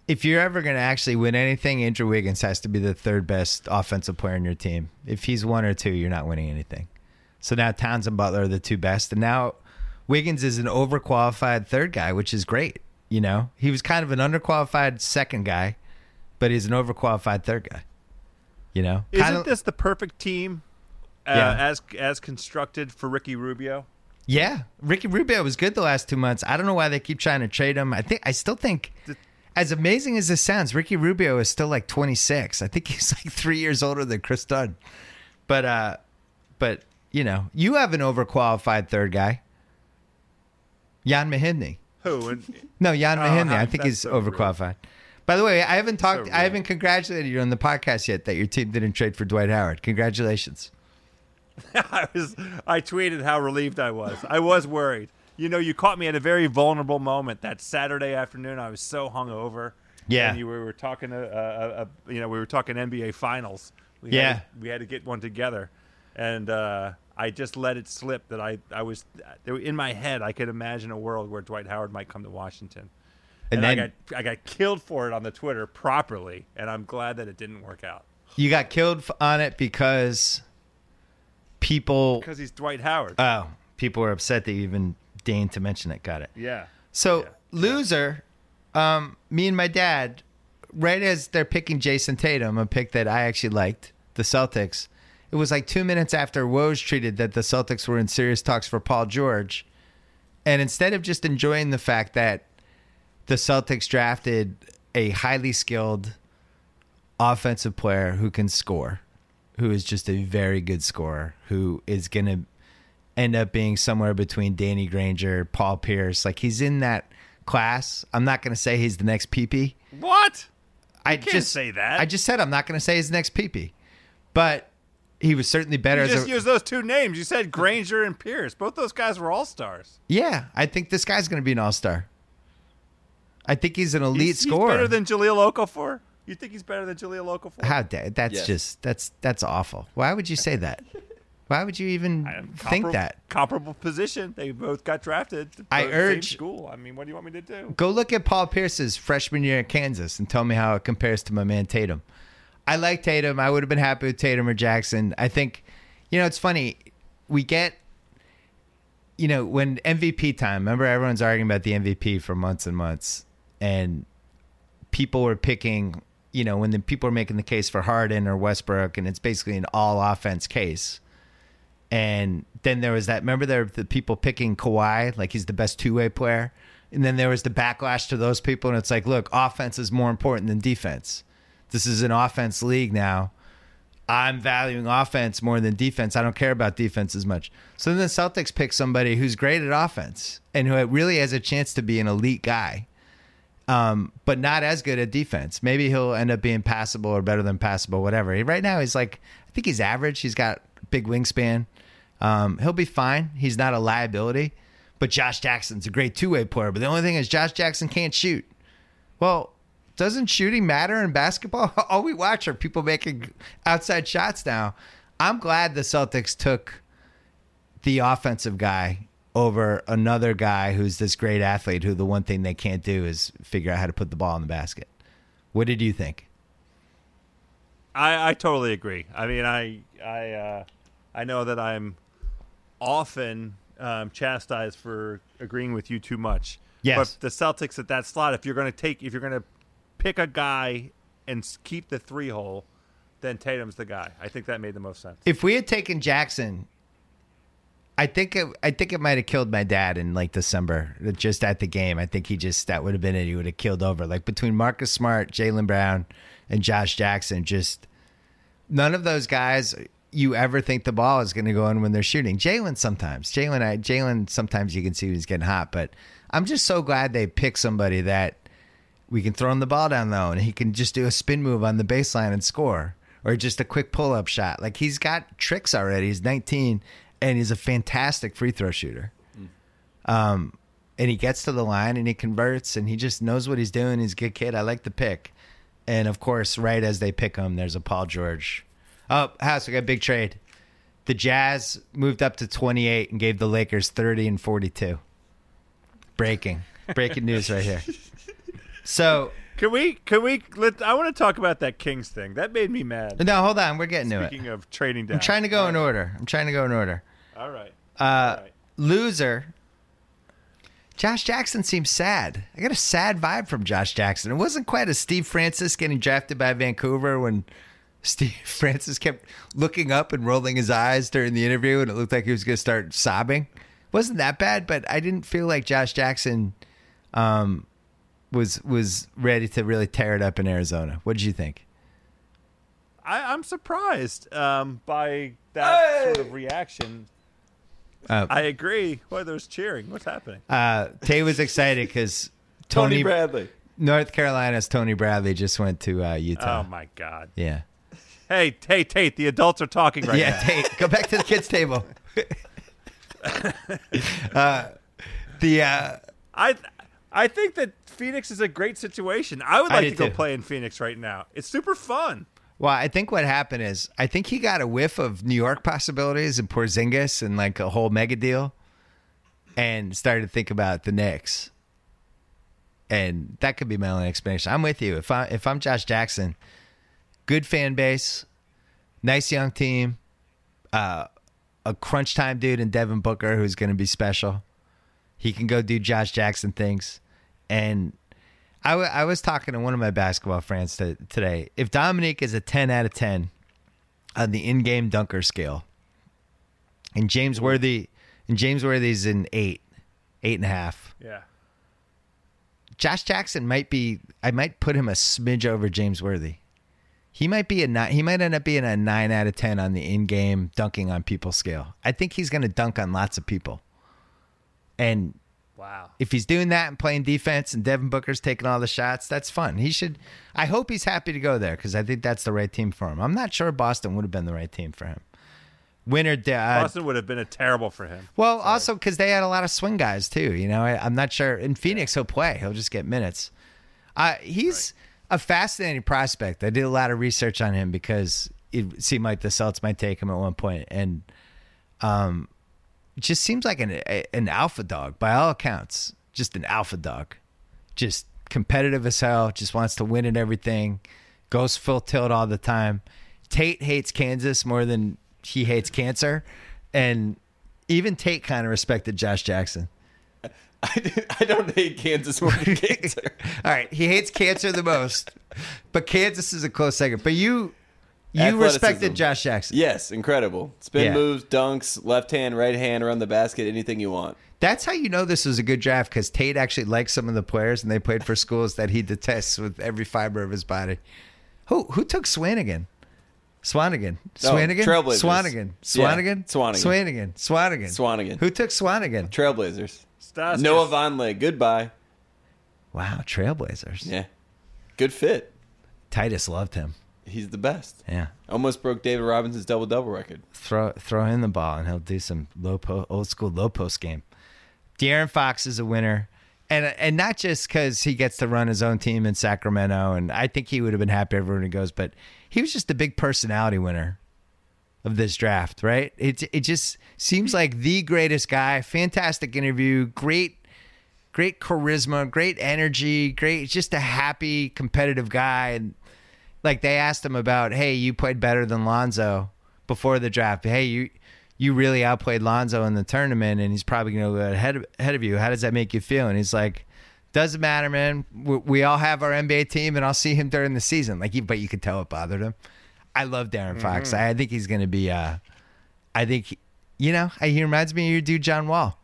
if you're ever going to actually win anything, Andrew Wiggins has to be the third best offensive player in your team. If he's one or two, you're not winning anything. So now Towns and Butler are the two best, and now Wiggins is an overqualified third guy, which is great. You know, he was kind of an underqualified second guy, but he's an overqualified third guy. You know, Isn't Kinda- this the perfect team uh, Yeah. as as constructed for Ricky Rubio? Yeah, Ricky Rubio was good the last two months. I don't know why they keep trying to trade him. I think I still think, as amazing as this sounds, Ricky Rubio is still like 26. I think he's like three years older than Kris Dunn. But uh, but you know, you have an overqualified third guy, Ian Mahinmi. Who? And, No, Ian Oh, Mahinmi. I think he's so rude. overqualified. By the way, I haven't talked. So I haven't congratulated you on the podcast yet that your team didn't trade for Dwight Howard. Congratulations. I was I tweeted how relieved I was. I was worried. You know, you caught me at a very vulnerable moment that Saturday afternoon. I was so hungover. Yeah. and you were, we were talking, uh, uh, uh, you know, we were talking NBA finals. We Yeah. had to, we had to get one together, and uh, I just let it slip that I I was in my head. I could imagine a world where Dwight Howard might come to Washington, And and, I then- got I got killed for it on the Twitter properly, and I'm glad that it didn't work out You got killed on it because people because he's Dwight Howard. Oh, people were upset that you even deigned to mention it. Got it. yeah. So Yeah. loser, um, me and my dad, right as they're picking Jayson Tatum, a pick that I actually liked, the Celtics. It was like two minutes after Woj treated that the Celtics were in serious talks for Paul George, and instead of just enjoying the fact that the Celtics drafted a highly skilled offensive player who can score, who is just a very good scorer, who is going to end up being somewhere between Danny Granger, Paul Pierce. Like he's in that class. I'm not going to say he's the next PP. What? I can't just say that. I just said I'm not going to say he's the next PP, but he was certainly better You as just a. used those two names. You said Granger and Pierce. Both those guys were all stars. yeah, I think this guy's going to be an all star. I think he's an elite He's, he's scorer. better than Jahlil Okafor. You think he's better than Jahlil Okafor? How dare that's Yes. just that's that's awful. Why would you say that? Why would you even think that? comparable position? They both got drafted. to I urge- school. I mean, what do you want me to do? Go look at Paul Pierce's freshman year at Kansas and tell me how it compares to my man Tatum. I like Tatum. I would have been happy with Tatum or Jackson. I think, you know, it's funny. We get, you know, when MVP time, remember everyone's arguing about the MVP for months and months. And people were picking, you know, when the people are making the case for Harden or Westbrook, and it's basically an all offense case. And then there was that. Remember, there were the people picking Kawhi like he's the best two way player, and then there was the backlash to those people, and it's like, look, offense is more important than defense. This is an offense league now. I'm valuing offense more than defense. I don't care about defense as much. So then the Celtics pick somebody who's great at offense and who really has a chance to be an elite guy. um, but not as good at defense. Maybe he'll end up being passable or better than passable, whatever. Right now, he's like, I think he's average. He's got big wingspan. Um, he'll be fine. He's not a liability. But Josh Jackson's a great two way player. But the only thing is, Josh Jackson can't shoot. Well, doesn't shooting matter in basketball? All we watch are people making outside shots now. I'm glad the Celtics took the offensive guy over another guy who's this great athlete who the one thing they can't do is figure out how to put the ball in the basket. What did you think? I, I totally agree. I mean, I I uh, I know that I'm often um, chastised for agreeing with you too much. Yes. But the Celtics at that slot, if you're going to take, if you're going to pick a guy and keep the three hole, then Tatum's the guy. I think that made the most sense. If we had taken Jackson, I think it, I think it might have killed my dad in like December, just at the game. I think he just that would have been it. He would have killed over. Like between Marcus Smart, Jaylen Brown, and Josh Jackson, just none of those guys you ever think the ball is going to go in when they're shooting. Jaylen sometimes, Jaylen, Jaylen sometimes you can see he's getting hot, but I'm just so glad they picked somebody that we can throw him the ball down low and he can just do a spin move on the baseline and score or just a quick pull up shot. Like he's got tricks already. He's 19 and he's a fantastic free throw shooter. Um, and he gets to the line and he converts and he just knows what he's doing. He's a good kid. I like the pick. And of course, right as they pick him, there's a Paul George. Oh, House, we got a big trade. The Jazz moved up to 28 and gave the Lakers 30 and 42. Breaking. Breaking news right here. So, Can we? Can we? Let, I want to talk about that Kings thing. That made me mad. no, hold on. We're getting to it. Speaking of trading down, I'm trying to go All in right. order. I'm trying to go in order. All right. Uh, All right. loser. Josh Jackson seems sad. I got a sad vibe from Josh Jackson. It wasn't quite as Steve Francis getting drafted by Vancouver when Steve Francis kept looking up and rolling his eyes during the interview and it looked like he was going to start sobbing. wasn't that bad, but I didn't feel like Josh Jackson um, was was ready to really tear it up in Arizona. What did you think? I, I'm surprised um, by that sort of reaction. Uh, I agree. Why there's cheering? What's happening? uh, Tay was excited because Tony, Tony, Bradley. North Carolina's Tony Bradley just went to uh, Utah. Oh my God! Yeah. Hey, Tate, Tate, the adults are talking right yeah, now. Yeah, Tate, go back to the kids' table. uh, the uh, I, I think that Phoenix is a great situation. I would like do to go too. play in Phoenix right now. It's super fun. well, I think what happened is I think he got a whiff of New York possibilities and Porzingis and like a whole mega deal, and started to think about the Knicks. And that could be my only explanation. I'm with you. If I if I'm Josh Jackson, good fan base, nice young team, uh, a crunch time dude in Devin Booker who's going to be special. He can go do Josh Jackson things, and I, w- I was talking to one of my basketball friends to, today. If Dominique is a 10 out of 10 on the in-game dunker scale, and James Worthy, and James Worthy's an eight, eight and a half. Yeah. Josh Jackson might be. I might put him a smidge over James Worthy. He might be a nine. He might end up being a nine out of ten on the in-game dunking on people scale. I think he's going to dunk on lots of people. And Wow. if he's doing that and playing defense, and Devin Booker's taking all the shots, that's fun. He should. I hope he's happy to go there because I think that's the right team for him. I'm not sure Boston would have been the right team for him. Winner, uh, Boston would have been a terrible for him. well, also because they had a lot of swing guys too. You know, I, I'm not sure. In Phoenix, he'll play. He'll just get minutes. Uh, he's a fascinating prospect. I did a lot of research on him because it seemed like the Celtics might take him at one point, and um, just seems like an an alpha dog by all accounts. Just an alpha dog, just competitive as hell. Just wants to win at everything. Goes full tilt all the time. Tate hates Kansas more than he hates cancer, and even Tate kind of respected Josh Jackson. I, I don't hate Kansas more than cancer. All right, he hates cancer the most, but Kansas is a close second. But you, you respected Josh Jackson. yes, incredible. Spin Yeah. moves, dunks, left hand, right hand, around the basket, anything you want. That's how you know this was a good draft because Tate actually likes some of the players, and they played for schools that he detests with every fiber of his body. Who who took Swanigan? Swanigan. Oh, Swanigan. Trailblazers. Swanigan. Yeah, Swanigan. Swanigan. Swanigan. Swanigan. Swanigan. Who took Swanigan? Trailblazers. Staskis. Noah Vonleh, goodbye. Wow, Trailblazers. Yeah, good fit. Titus loved him. He's the best. Yeah. Almost broke David Robinson's double double record. Throw throw him the ball and he'll do some low po- old school low post game. De'Aaron Fox is a winner. And and not just because he gets to run his own team in Sacramento, and I think he would have been happy everywhere he goes, but he was just a big personality winner of this draft, right? It it just seems like the greatest guy. Fantastic interview, great great charisma, great energy, great just a happy competitive guy. And like they asked him about, hey, you played better than Lonzo before the draft. Hey, you you really outplayed Lonzo in the tournament, and he's probably going to go ahead of, ahead of you. How does that make you feel? And he's like, doesn't matter, man. We, we all have our NBA team, and I'll see him during the season. Like, but you could tell it bothered him. I love De'Aaron Fox. I, I think he's going to be. Uh, I think, you know, he reminds me of your dude John Wall.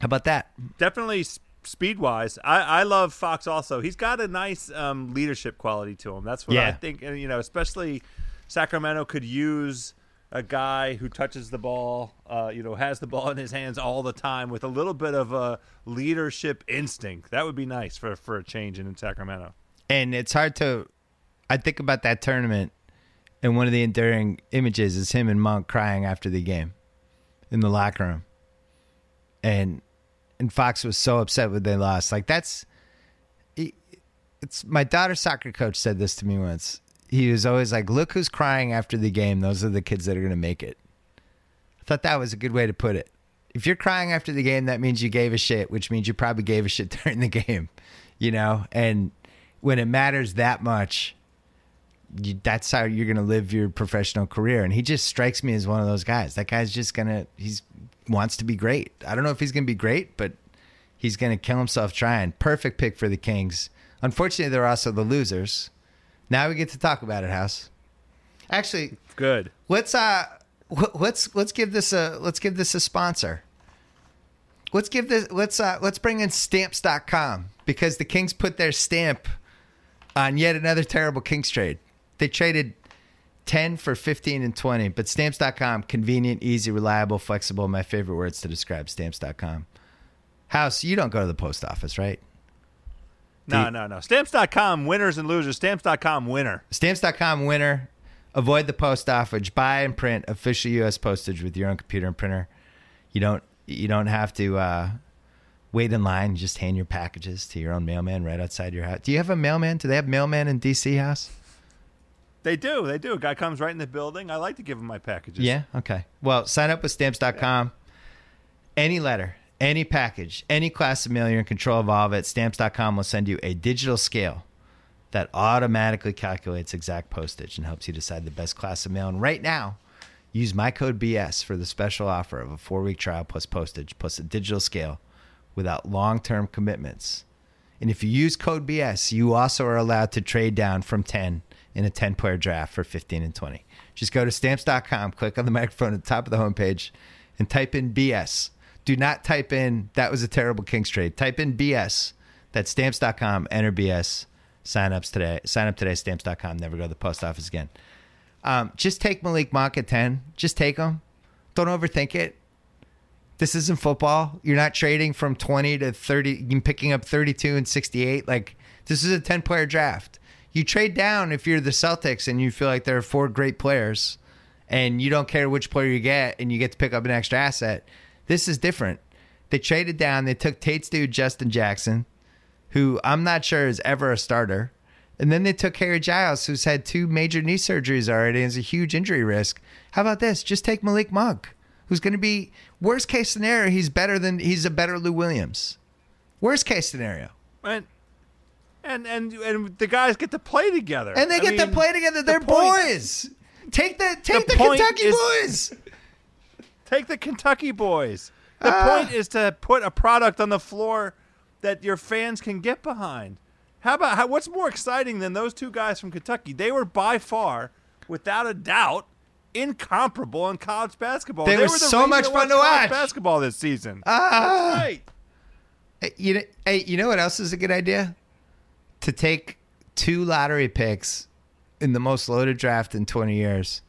How about that? Definitely speed wise. I, I love Fox also. He's got a nice um, leadership quality to him. That's what I think. And, you know, especially Sacramento could use a guy who touches the ball, uh, you know, has the ball in his hands all the time with a little bit of a leadership instinct. That would be nice for, for a change in Sacramento. and it's hard to i think about that tournament and one of the enduring images is him and monk crying after the game in the locker room. And and fox was so upset when they lost. Like that's it's my daughter's soccer coach said this to me once. He was always like look who's crying after the game. Those are the kids that are going to make it. I thought that was a good way to put it. If you're crying after the game that means you gave a shit which means you probably gave a shit during the game you know? And when it matters that much you, that's how you're going to live your professional career. And he just strikes me as one of those guys. That guy's just going to he's wants to be great. I don't know if he's going to be great but he's going to kill himself trying. Perfect pick for the kings. Unfortunately they're also the losers. Now we get to talk about it house. Actually Good. let's uh let's let's give this a let's give this a sponsor. Let's give this let's uh let's bring in stamps.com because the kings put their stamp on yet another terrible kings trade they traded 10 for 15 and 20 but stamps.com convenient easy reliable flexible my favorite words to describe stamps.com house you don't go to the post office right No, you- no, no. Stamps.com winners and losers. Stamps.com winner. Stamps.com winner. Avoid the post office. Buy and print official U.S. postage with your own computer and printer. You don't. You don't have to uh, wait in line. Just hand your packages to your own mailman right outside your house. Do you have a mailman? Do they have mailman in D.C. house? They do. They do. A guy comes right in the building. I like to give him my packages. Yeah. Okay. Well, sign up with Stamps.com. Any letter, any package, any class of mail, you're in control of all of it. Stamps.com will send you a digital scale that automatically calculates exact postage and helps you decide the best class of mail. And right now, use my code BS for the special offer of a four week trial plus postage plus a digital scale without long term commitments. And if you use code BS, you also are allowed to trade down from 10 in a 10 player draft for 15 and 20. Just go to stamps.com, click on the microphone at the top of the homepage, and type in BS. Do not type in that was a terrible Kings trade. Type in BS. That's stamps.com, enter BS. Sign ups today. Sign up today, stamps.com. Never go to the post office again. Um, just take Malik Monk at 10. Just take him. Don't overthink it. This isn't football. You're not trading from 20 to 30, you're picking up 32 and 68. Like, this is a 10 player draft. You trade down if you're the Celtics and you feel like there are four great players and you don't care which player you get and you get to pick up an extra asset. This is different. They traded down. They took Tate's dude, Justin Jackson, who I'm not sure is ever a starter. And then they took Harry Giles, who's had two major knee surgeries already and is a huge injury risk. How about this? Just take Malik Monk, who's going to be worst case scenario. He's better than he's a better Lou Williams. Worst case scenario, And and and and the guys get to play together. and they I get to play together. They're point- boys. Take the take the, The Kentucky is- boys. Take the Kentucky boys. The Ah. point is to put a product on the floor that your fans can get behind. How about how, what's more exciting than those two guys from Kentucky? They were by far, without a doubt, incomparable in college basketball. They were the so much fun to watch. Basketball this season. Ah. right. You know, hey, you know what else is a good idea? To take two lottery picks in the most loaded draft in 20 years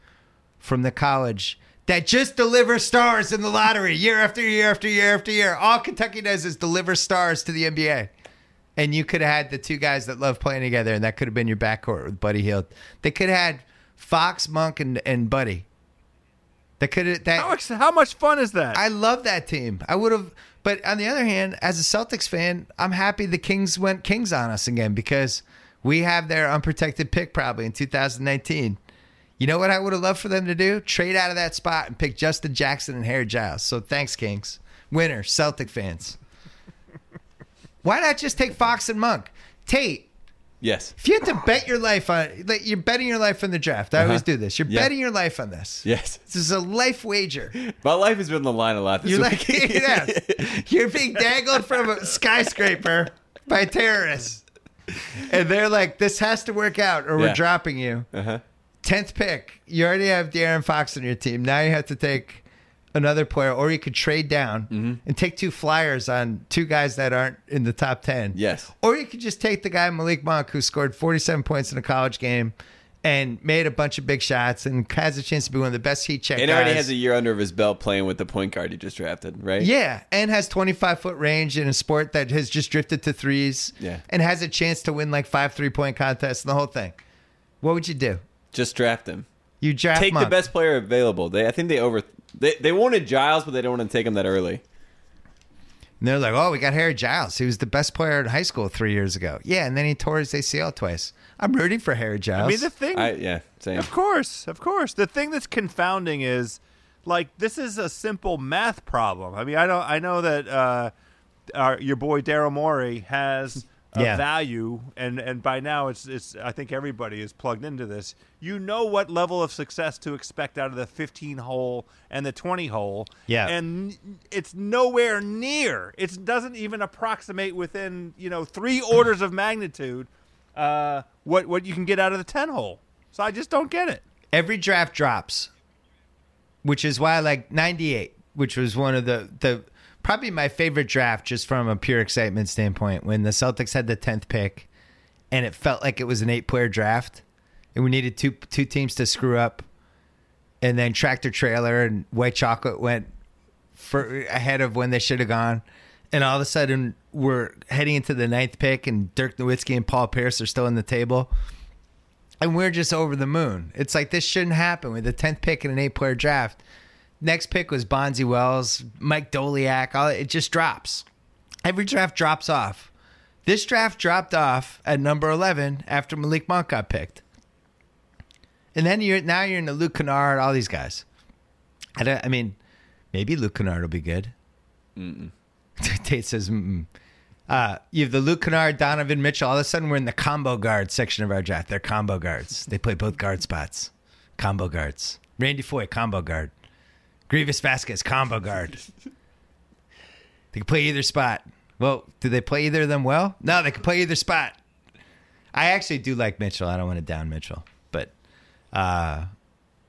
from the college that just deliver stars in the lottery year after year after year after year. All Kentucky does is deliver stars to the NBA. and you could have had the two guys that love playing together, and that could have been your backcourt with Buddy Hield. They could have had Fox, Monk, and, and Buddy. That could have that. How, how much fun is that? I love that team. I would have, but on the other hand, as a Celtics fan, I'm happy the Kings went Kings on us again because we have their unprotected pick probably in 2019. You know what I would have loved for them to do? Trade out of that spot and pick Justin Jackson and Harry Giles. So thanks, Kings. Winner, Celtic fans. Why not just take Fox and Monk? Tate, Yes. if you had to bet your life on, like you're betting your life on the draft. I always Uh-huh. do this. You're Yeah. betting your life on this. Yes. This is a life wager. My life has been on the line a lot this You're week. like, yes. You're being dangled from a skyscraper by terrorists. And they're like, this has to work out or we're dropping you. uh-huh. 10th pick. You already have De'Aaron Fox on your team. Now you have to take another player, or you could trade down Mm-hmm. and take two flyers on two guys that aren't in the top 10. Yes. Or you could just take the guy, Malik Monk, who scored 47 points in a college game and made a bunch of big shots and has a chance to be one of the best heat check And guys. already has a year under his belt playing with the point guard he just drafted, right? Yeah, and has 25 foot range in a sport that has just drifted to threes. Yeah. And has a chance to win like five three point contests and the whole thing. What would you do? Just draft him. You draft Take Monk. the best player available. They, I think they over. They, they wanted Giles, but they don't want to take him that early. And they're like, oh, we got Harry Giles. He was the best player in high school three years ago. Yeah, and then he tore his ACL twice. I'm rooting for Harry Giles. I mean, the thing. I yeah, same. Of course, of course. The thing that's confounding is, like, this is a simple math problem. I mean, I don't. I know that uh, our, your boy Daryl Morey has a Yeah. value, and and by now it's it's. I think everybody is plugged into this. You know what level of success to expect out of the 15 hole and the 20 hole. Yeah. and it's nowhere near. It doesn't even approximate within you know three orders of magnitude. Uh, what what you can get out of the 10 hole. So I just don't get it. Every draft drops, which is why I like 98, which was one of the, the probably my favorite draft just from a pure excitement standpoint when the Celtics had the 10th pick and it felt like it was an eight player draft and we needed two two teams to screw up and then tractor trailer and white chocolate went for ahead of when they should have gone and all of a sudden we're heading into the ninth pick and Dirk Nowitzki and Paul Pierce are still in the table and we're just over the moon. It's like this shouldn't happen with the tenth pick in an eight player draft. Next pick was Bonzi Wells, Mike Doleac. All it just drops. Every draft drops off. This draft dropped off at number eleven after Malik Monk got picked. And then you're now you're in the Luke Kennard, all these guys. I, I mean, maybe Luke Kennard will be good. Tate says, Mm-mm. Uh, you have the Luke Kennard, Donovan Mitchell. All of a sudden, we're in the combo guard section of our draft. They're combo guards. They play both guard spots. Combo guards. Randy Foye, combo guard. Greivis Vasquez, combo guard. They can play either spot. Well, do they play either of them well? No, they can play either spot. I actually do like Mitchell. I don't want to down Mitchell, but, uh,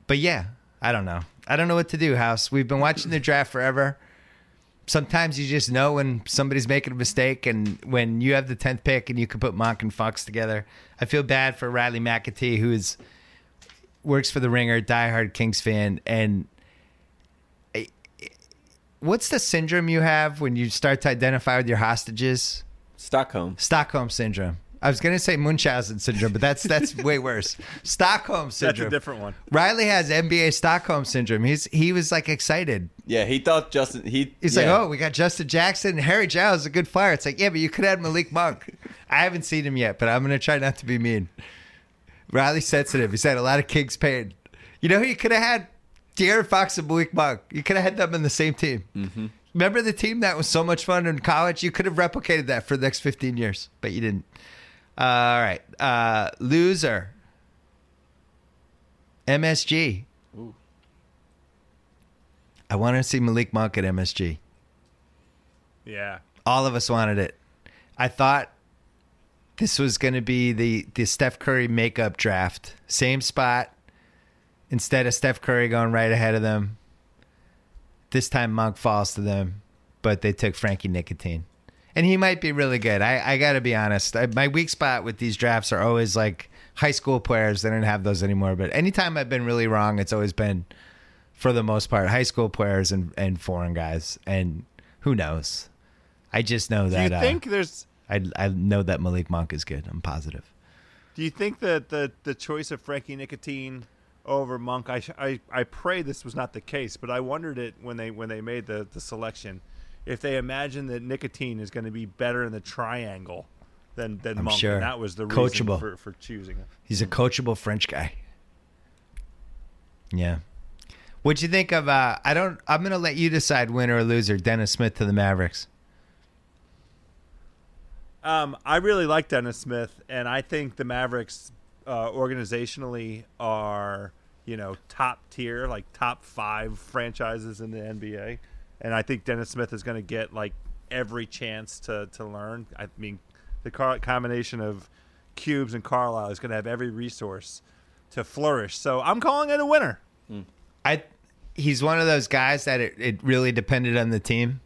but yeah, I don't know. I don't know what to do. House. We've been watching the draft forever sometimes you just know when somebody's making a mistake and when you have the 10th pick and you can put Monk and Fox together. I feel bad for Riley McAtee, who is works for the Ringer, diehard Kings fan. And what's the syndrome you have when you start to identify with your hostages? Stockholm. Stockholm syndrome. I was going to say Munchausen syndrome, but that's that's way worse. Stockholm syndrome. That's a different one. Riley has NBA Stockholm syndrome. He's he was like excited. Yeah, he thought Justin. He He's yeah. like, oh, we got Justin Jackson and Harry Giles is a good fire. It's like, yeah, but you could have Malik Monk. I haven't seen him yet, but I'm going to try not to be mean. Riley's sensitive. He's had a lot of Kings pain. You know who you could have had? De'Aaron Fox and Malik Monk. You could have had them in the same team. Mm-hmm. Remember the team that was so much fun in college? You could have replicated that for the next 15 years, but you didn't. Uh, all right. Uh, loser. MSG. Ooh. I want to see Malik Monk at MSG. Yeah. All of us wanted it. I thought this was going to be the the Steph Curry makeup draft. Same spot. Instead of Steph Curry going right ahead of them, this time Monk falls to them, but they took Frankie Nicotine. And he might be really good. I, I got to be honest. I, my weak spot with these drafts are always like high school players. They don't have those anymore. But anytime I've been really wrong, it's always been, for the most part, high school players and, and foreign guys. And who knows? I just know that. Do you uh, think there's I I know that Malik Monk is good. I'm positive. Do you think that the the choice of Frankie Nicotine over Monk? I, I I pray this was not the case, but I wondered it when they when they made the the selection, if they imagined that Nicotine is going to be better in the triangle than than I'm Monk. sure. And that was the reason Coachable. for for choosing him. He's a coachable French guy. Yeah. What'd you think of? Uh, I don't. I'm gonna let you decide winner or loser. Dennis Smith to the Mavericks. Um, I really like Dennis Smith, and I think the Mavericks uh, organizationally are you know top tier, like top five franchises in the NBA, and I think Dennis Smith is going to get like every chance to to learn. I mean, the car- combination of Cubes and Carlisle is going to have every resource to flourish. So I'm calling it a winner. I. He's one of those guys that it, it really depended on the team.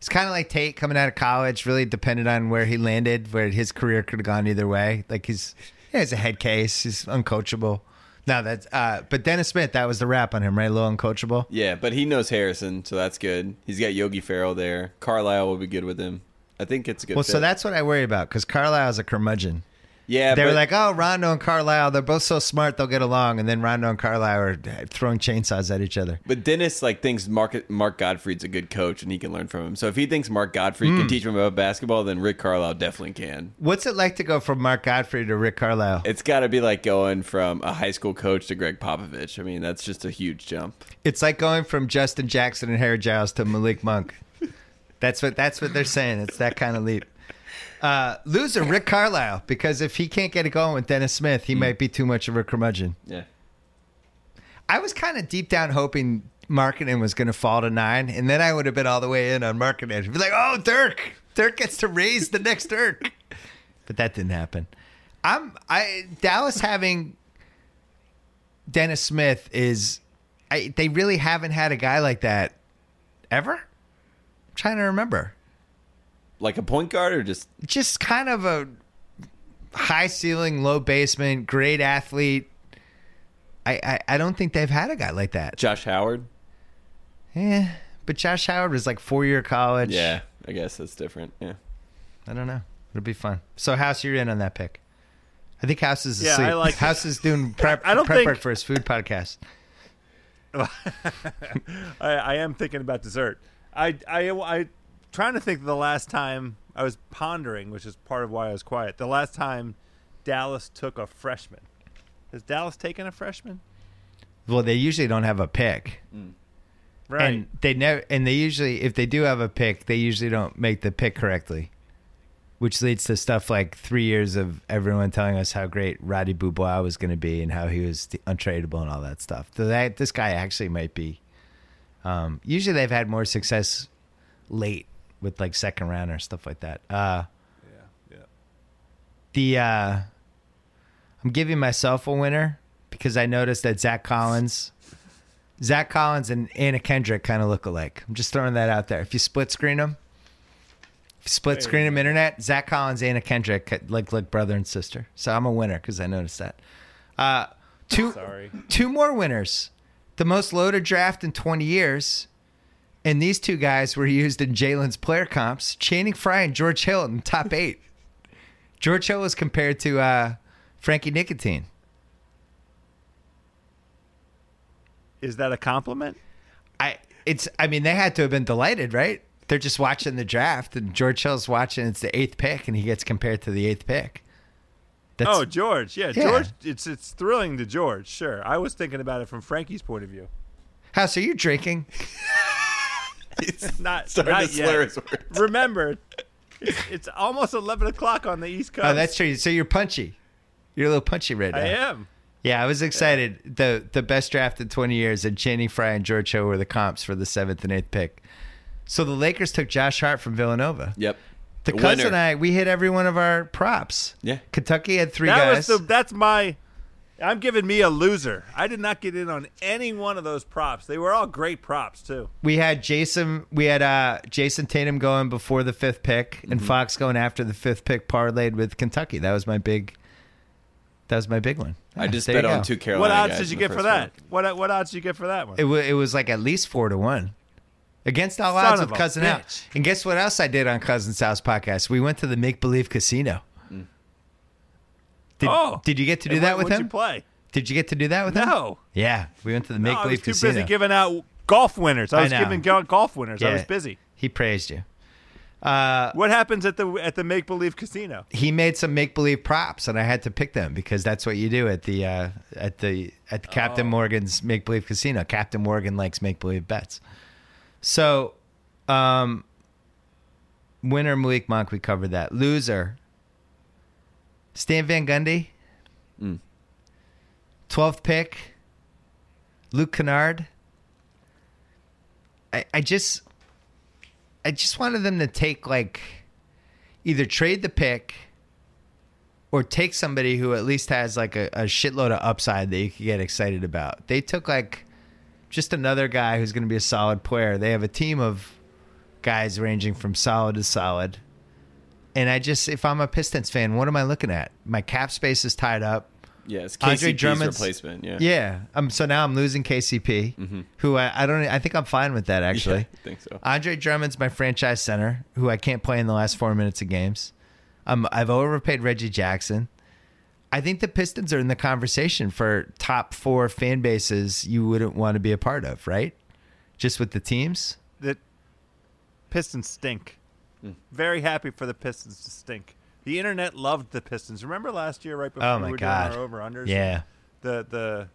It's kind of like Tate coming out of college. Really depended on where he landed, where his career could have gone either way. Like he's, yeah, he's a head case. He's uncoachable. No, that's. Uh, but Dennis Smith, that was the rap on him, right? A little uncoachable. Yeah, but he knows Harrison, so that's good. He's got Yogi Ferrell there. Carlisle will be good with him. I think it's a good. Well, fit. so that's what I worry about because Carlisle's a curmudgeon. Yeah. they were like, "Oh, Rondo and Carlisle, they're both so smart, they'll get along." And then Rondo and Carlisle are throwing chainsaws at each other. But Dennis like thinks Mark Mark Gottfried's a good coach and he can learn from him. So if he thinks Mark Gottfried Hmm. can teach him about basketball, then Rick Carlisle definitely can. What's it like to go from Mark Gottfried to Rick Carlisle? It's got to be like going from a high school coach to Gregg Popovich. I mean, that's just a huge jump. It's like going from Justin Jackson and Harry Giles to Malik Monk. That's what that's what they're saying. It's that kind of leap. Uh, loser Rick Carlisle because if he can't get it going with Dennis Smith, he might be too much of a curmudgeon. Yeah. I was kind of deep down hoping Markkanen was going to fall to nine, and then I would have been all the way in on Markkanen. Be like, oh, Dirk, Dirk gets to raise the next Dirk, but that didn't happen. I'm I Dallas having Dennis Smith is, I they really haven't had a guy like that ever. I'm trying to remember. Like a point guard or just Just kind of a high ceiling, low basement, great athlete. I, I, I don't think they've had a guy like that. Josh Howard? Yeah, but Josh Howard was like four year college. Yeah, I guess that's different. Yeah. I don't know. It'll be fun. So House, you're in on that pick. I think House is Yeah. I like. House is doing prep, I don't prep think- work for his food podcast. I, I am thinking about dessert. I I I trying to think of the last time I was pondering, which is part of why I was quiet. The last time Dallas took a freshman. Has Dallas taken a freshman? Well, they usually don't have a pick, Right. and they never. And they usually, if they do have a pick, they usually don't make the pick correctly, which leads to stuff like three years of everyone telling us how great Roddy Beaubois was going to be and how he was untradeable and all that stuff. So that this guy actually might be. Um, usually, they've had more success late with like second round or stuff like that. Uh, yeah, yeah. the uh I'm giving myself a winner because I noticed that Zach Collins Zach Collins and Anna Kendrick kind of look alike. I'm just throwing that out there. If you split screen them, if you split screen them internet, Zach Collins, Anna Kendrick like like brother and sister. So I'm a winner because I noticed that. Uh two Sorry. two more winners. The most loaded draft in 20 years. And these two guys were used in Jalen's player comps, Channing Frye and George Hill in the top eight. George Hill was compared to uh, Frankie Nicotine. Is that a compliment? I it's I mean they had to have been delighted, right? They're just watching the draft and George Hill's watching it's the eighth pick and he gets compared to the eighth pick. That's, oh, George. Yeah, Yeah. George. It's it's thrilling to George. Sure. I was thinking about it from Frankie's point of view. House, are you drinking? It's not, Starting not to slur yet. his words. Remember, it's, it's almost eleven o'clock on the East Coast. Oh, that's true. So you're punchy. You're a little punchy right now. I am. Yeah, I was excited. The the best draft in 20 years, and Channing Frye and George Hill were the comps for the seventh and eighth pick. So the Lakers took Josh Hart from Villanova. Yep. The A cousin winner. and I, we hit every one of our props. Yeah. Kentucky had three that guys. was the. That's my. I'm giving me a loser. I did not get in on any one of those props. They were all great props too. we had Jayson. We had uh, Jayson Tatum going before the fifth pick, Mm-hmm. and Fox going after the fifth pick, parlayed with Kentucky. That was my big. That was my big one. I just there bet you on two Carolina what odds guys did you get for that? round. What what odds did you get for that one? It, wa it was like at least four to one. Against all Son odds of with Cousin Al. And guess what else I did on Cousin Sal's podcast? We went to the Make Believe Casino. Did, Oh. did you get to do that with him? you play? Did you get to do that with him? No. Yeah, we went to the make No, I was Believe too Casino. busy giving out golf winners. I I was know. giving go- golf winners. I Yeah. was busy. He praised you. Uh, What happens at the at the make believe casino? he made some make believe props, and I had to pick them because that's what you do at the uh, at the at the Captain Oh. Morgan's make believe casino. Captain Morgan likes make believe bets. So, um, winner Malik Monk, we covered that. Loser, Stan Van Gundy, Mm. twelfth pick, Luke Kennard. I, I just I just wanted them to take like either trade the pick or take somebody who at least has like a, a shitload of upside that you could get excited about. They took like just another guy who's going to be a solid player. They have a team of guys ranging from solid to solid. And I just, if I'm a Pistons fan, what am I looking at? My cap space is tied up. Yeah, it's Andre KCP's Drummond's- replacement. Yeah. Yeah. Um. So now I'm losing KCP, who I, I don't. I think I'm fine with that actually. Yeah, I think so. Andre Drummond's my franchise center, who I can't play in the last four minutes of games. Um, I've overpaid Reggie Jackson. I think the Pistons are in the conversation for top four fan bases you wouldn't want to be a part of, right? Just with the teams. The Pistons stink. Very happy for the Pistons to stink. The internet loved the Pistons. Remember last year, right before Oh we were God. doing our over unders? Yeah. The the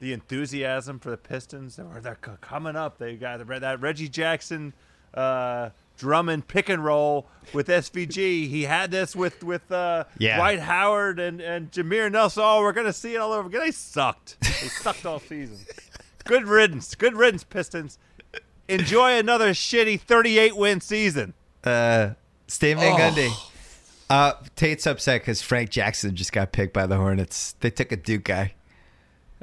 the enthusiasm for the Pistons. They were they're coming up. They got the, that Reggie Jackson, uh, Drummond pick and roll with SVG. He had this with with uh, Yeah. Dwight Howard and and Jameer Nelson. Oh, we're gonna see it all over again. They sucked. They sucked all season. Good riddance. Good riddance, Pistons. Enjoy another shitty 38 win season. Uh, Steve Van Oh. Gundy. Uh, Tate's upset because Frank Jackson just got picked by the Hornets. They took a Duke guy.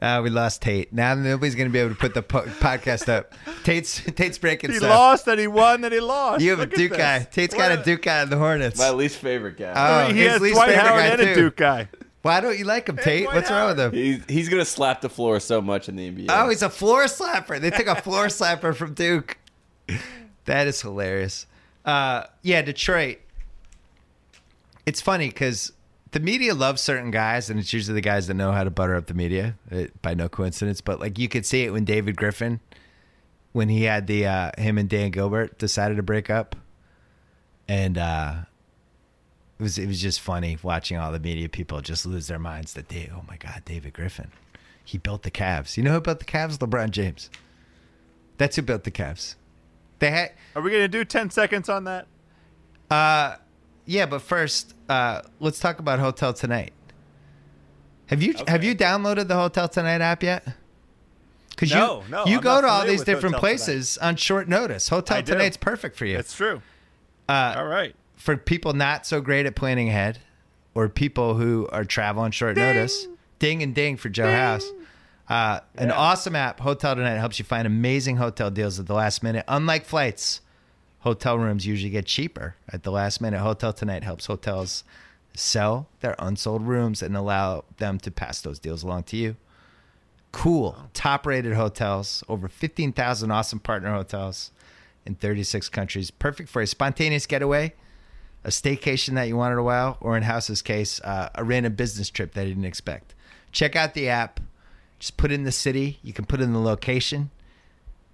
Uh, we lost Tate. Now nobody's going to be able to put the po- podcast up. Tate's Tate's breaking He stuff. lost and he won and he lost. You have Look a Duke guy. Tate's got a Duke guy in the Hornets. My least favorite guy. Oh, he his has least Dwight favorite Howard guy, and a too. Duke guy. Why don't you like him, Tate? Dwight What's wrong with him? he's he's gonna slap the floor so much in the NBA. Oh, he's a floor slapper. They took a floor slapper from Duke. That is hilarious. Uh, yeah, Detroit. It's funny because the media loves certain guys, and it's usually the guys that know how to butter up the media it, by no coincidence. But like you could see it when David Griffin, when he had the uh, him and Dan Gilbert decided to break up, and uh, it was it was just funny watching all the media people just lose their minds that they oh my god David Griffin, he built the Cavs. You know who built the Cavs? LeBron James. That's who built the Cavs. They had Are we going to do 10 seconds on that? uh yeah, but first, uh let's talk about Hotel Tonight. Have you have you downloaded the Hotel Tonight app yet? Cuz No, you no, you I'm go to all these different Hotel Tonight. places on short notice. Hotel I do. Tonight's perfect for you. It's true. Uh All right. for people not so great at planning ahead or people who are traveling on short notice. Ding and ding for Joe House. Uh, An awesome app, Hotel Tonight, helps you find amazing hotel deals at the last minute. Unlike flights, hotel rooms usually get cheaper at the last minute. Hotel Tonight helps hotels sell their unsold rooms and allow them to pass those deals along to you. Cool, top rated hotels, over 15,000 awesome partner hotels in 36 countries. Perfect for a spontaneous getaway, a staycation that you wanted a while, or in House's case, uh, a random business trip that you didn't expect. Check out the app. Just put in the city. You can put in the location.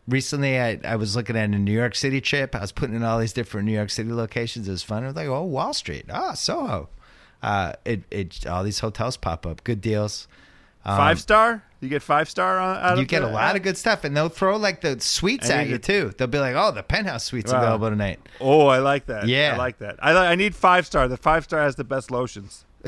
Recently, I, I was looking at a New York City trip. I was putting in all these different New York City locations. It was fun. I was like, oh, Wall Street. Ah, Soho. Uh, it, it all these hotels pop up. Good deals. Um, five star? You get five star on, out you get a lot of good stuff, and they'll throw like the suites at you too. They'll be like, "Oh, the penthouse suites Wow. available tonight." Oh, I like that. Yeah. I like that. I, I need five star. The five star has the best lotions.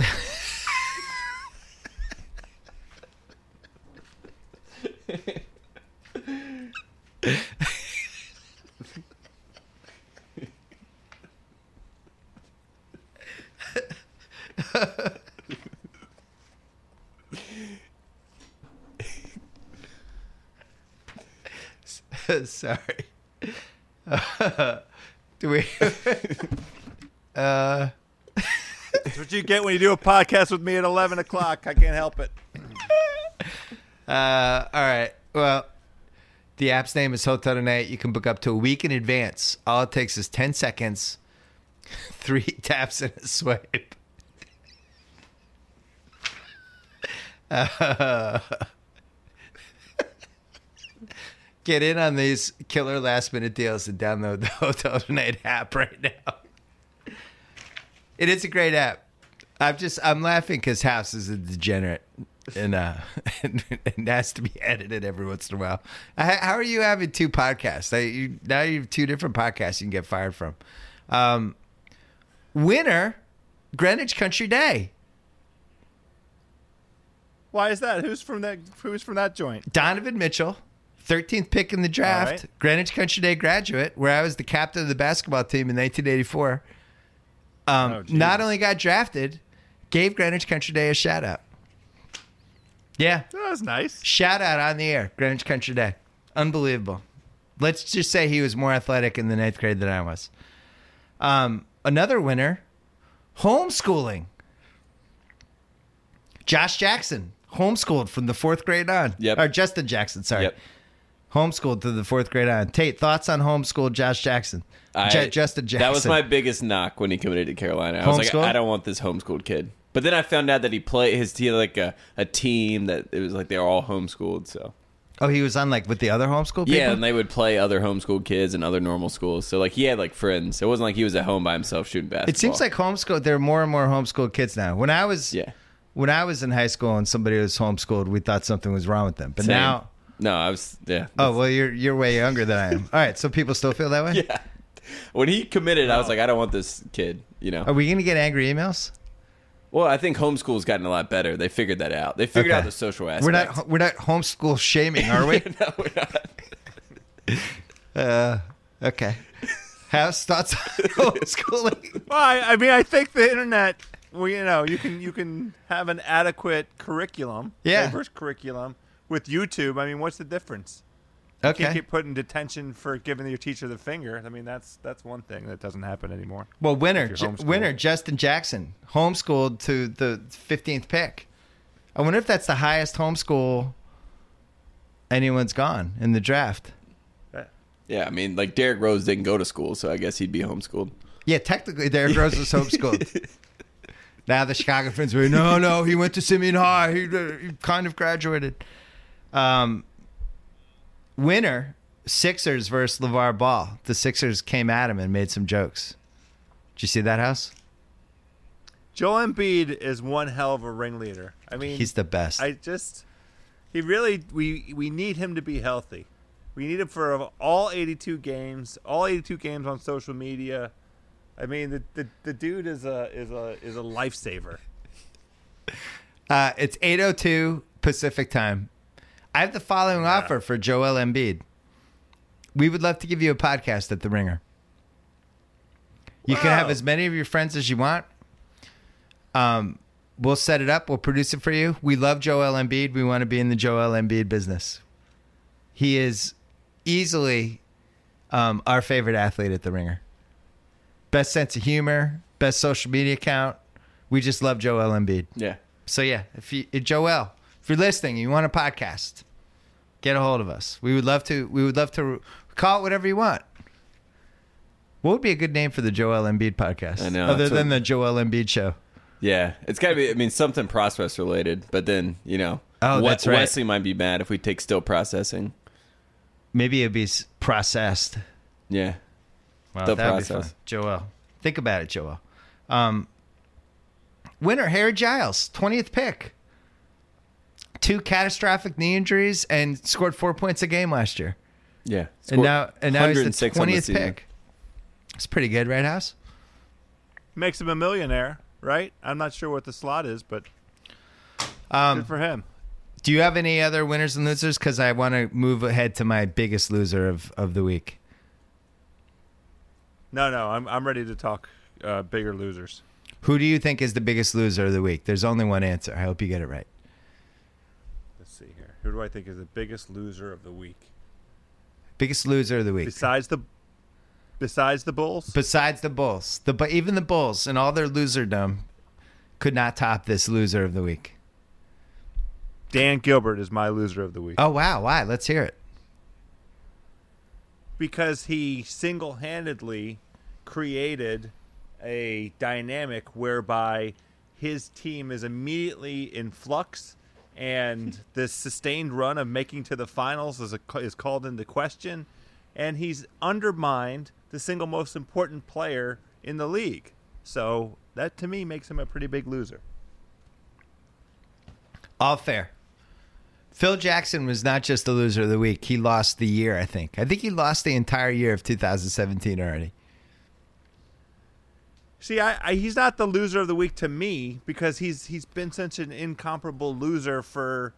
Sorry. do we? uh, That's what you get when you do a podcast with me at 11 o'clock. I can't help it. uh, all right. Well, The app's name is Hotel Tonight. You can book up to a week in advance. All it takes is 10 seconds, three taps, and a swipe. Uh, get in on these killer last minute deals and download the Hotel Tonight app right now. It is a great app. I'm just I'm laughing because House is a degenerate and uh and, and has to be edited every once in a while. How how are you having two podcasts? I, you, now you have two different podcasts you can get fired from. Um, winner, Greenwich Country Day. Why is that? Who's from that? Who's from that joint? Donovan Mitchell, 13th pick in the draft, right. Greenwich Country Day graduate, where I was the captain of the basketball team in 1984. Um, Oh, not only got drafted, gave Greenwich Country Day a shout out. Yeah, That was nice. shout out on the air, Greenwich Country Day. Unbelievable. Let's just say he was more athletic in the ninth grade than I was. Um, another winner, homeschooling. Josh Jackson, homeschooled from the fourth grade on. Yep. Or Justin Jackson, sorry. Yep. Homeschooled to the fourth grade on. Tate, thoughts on homeschool Josh Jackson? I- Justin Jackson. That was my biggest knock when he committed to Carolina. I was like, I don't want this homeschooled kid. But then I found out that he played his he had like a, a team that it was like they were all homeschooled. So Oh, he was on like with the other homeschool people? yeah, and they would play other homeschooled kids and other normal schools. So like he had like friends. It wasn't like he was at home by himself shooting basketball. It seems like homeschool. There are more and more homeschooled kids now. When I was yeah. when I was in high school and somebody was homeschooled, we thought something was wrong with them. But Same. now, no, I was yeah. oh well, you're you're way younger than I am. All right, so people still feel that way. yeah. When he committed, I was like, I don't want this kid. You know. Are we gonna get angry emails? Well, I think homeschool's gotten a lot better. They figured that out. They figured Okay. out the social aspect. We're not we're not homeschool shaming, are we? no, we're not. uh, okay. House thoughts on homeschooling? Well, I, I mean, I think the internet. Well, you know, you can you can have an adequate curriculum, Yeah. diverse curriculum with YouTube. I mean, what's the difference? You can't Okay. get put in detention for giving your teacher the finger. I mean, that's that's one thing that doesn't happen anymore. Well, winner, If you're Ju- homeschooled. winner, Justin Jackson, homeschooled to the 15th pick. I wonder if that's the highest homeschool anyone's gone in the draft. Yeah, I mean, like Derrick Rose didn't go to school, so I guess he'd be homeschooled. Yeah, technically, Derrick Rose was homeschooled. now the Chicago fans were, no, no, he went to Simeon High. He, uh, he kind of graduated. Um, winner, Sixers versus LaVar Ball. The Sixers came at him and made some jokes. Did you see that house? Joel Embiid is one hell of a ringleader. I mean, He's the best. I just he really we we need him to be healthy. We need him for all 82 games, all 82 games on social media. I mean, the the, the dude is a is a is a lifesaver. Uh, it's 8.02 Pacific time. I have the following offer for Joel Embiid. We would love to give you a podcast at The Ringer. You can have as many of your friends as you want. Um, we'll set it up. We'll produce it for you. We love Joel Embiid. We want to be in the Joel Embiid business. He is easily um, our favorite athlete at The Ringer. Best sense of humor, best social media account. We just love Joel Embiid. Yeah. So yeah, if you Joel, if you're listening, you want a podcast, get a hold of us. We would love to. We would love to call it whatever you want. What would be a good name for the Joel Embiid podcast? I know, other than what- the Joel Embiid show. Yeah. It's got to be, I mean, something process related, but then, you know, Oh, We- that's right. Wesley might be mad if we take still processing. Maybe it'd be processed. Yeah. Wow, The that'd be process. fun. Joel, think about it, Joel. Um, winner Harry Giles, twentieth pick. Two catastrophic knee injuries and scored four points a game last year. Yeah. and now and now he's the 106 on twentieth pick. It's pretty good, right, House? Makes him a millionaire, right? I'm not sure what the slot is, but Um, good for him. do you have any other winners and losers? Because I want to move ahead to my biggest loser of, of the week. No, no, I'm I'm ready to talk uh, bigger losers. Who do you think is the biggest loser of the week? There's only one answer. I hope you get it right. Let's see here. Who do I think is the biggest loser of the week? Biggest loser of the week. Besides the besides the Bulls? Besides the Bulls, the but even the Bulls and all their loserdom could not top this loser of the week. Dan Gilbert is my loser of the week. Oh wow, why? Let's hear it. because he single-handedly created a dynamic whereby his team is immediately in flux and the sustained run of making to the finals is, a, is called into question and he's undermined the single most important player in the league so that to me makes him a pretty big loser All fair. Phil Jackson was not just the loser of the week. He lost the year, I think. I think he lost the entire year of 2017 already. See, I, I, he's not the loser of the week to me because he's he's been such an incomparable loser for,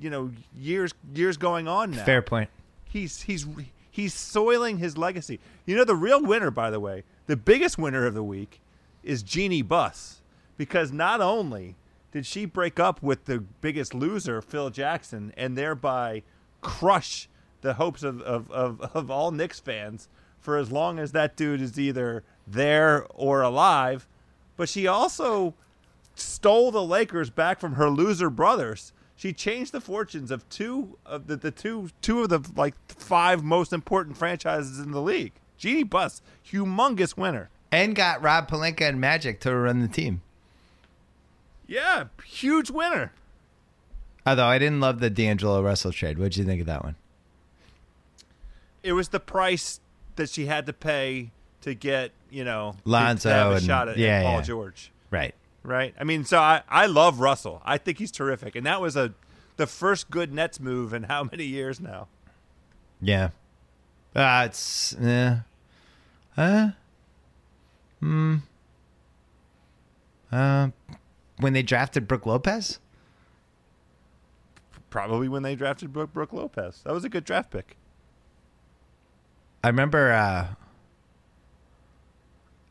you know, years years going on now. Fair point. He's he's he's soiling his legacy. You know, the real winner, by the way, the biggest winner of the week, is Jeannie Buss, because not only did she break up with the biggest loser, Phil Jackson, and thereby crush the hopes of of, of, of all Knicks fans for as long as that dude is either there or alive, but she also stole the Lakers back from her loser brothers. She changed the fortunes of two of the, the two two of the like five most important franchises in the league. Jeannie Buss, humongous winner. And got Rob Pelinka and Magic to run the team. Yeah, huge winner. Although I didn't love the D'Angelo Russell trade. What'd you think of that one? It was the price that she had to pay to get, you know, Lonzo to have a and- shot at, at Paul yeah. George. Right. right? I mean, so I, I love Russell. I think he's terrific, and that was a the first good Nets move in how many years now? Yeah. Uh, it's yeah. Uh. Hmm. Uh. When they drafted Brook Lopez. Probably when they drafted Brook, Brook Lopez. That was a good draft pick. I remember uh,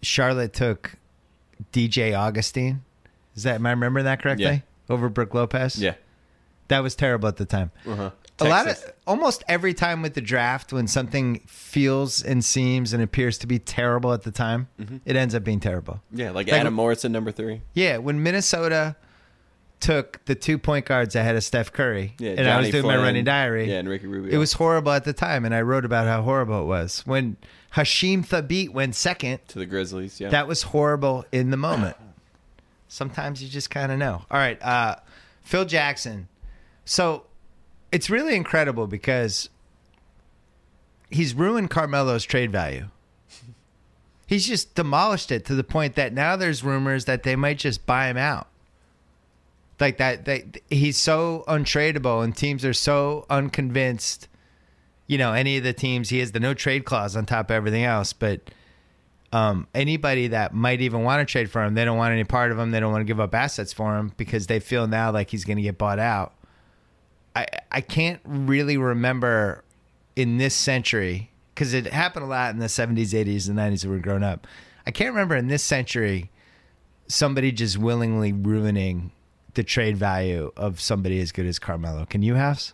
Charlotte took DJ Augustin. Is that am I remembering that correctly? Yeah. Over Brook Lopez. Yeah. that was terrible at the time. Uh-huh. A lot of almost every time with the draft, when something feels and seems and appears to be terrible at the time, Mm-hmm. it ends up being terrible. Yeah, like, Like- Adam Morrison, number three. Yeah, when Minnesota took the two point guards ahead of Steph Curry, Yeah, and I was Johnny doing my running diary, Yeah, and Ricky Rubio. it was horrible at the time, and I wrote about how horrible it was. When Hasheem Thabeet went second, to the Grizzlies. Yeah. that was horrible in the moment. Sometimes you just kind of know. All right, uh, Phil Jackson. So it's really incredible because he's ruined Carmelo's trade value. He's just demolished it to the point that now there's rumors that they might just buy him out. Like that, they, he's so untradeable, and teams are so unconvinced. You know, any of the teams, he has the no trade clause on top of everything else, but um, anybody that might even want to trade for him, they don't want any part of him. They don't want to give up assets for him because they feel now like he's going to get bought out. I I can't really remember in this century because it happened a lot in the seventies, eighties, and nineties when we were growing up. I can't remember in this century somebody just willingly ruining the trade value of somebody as good as Carmelo. Can you have?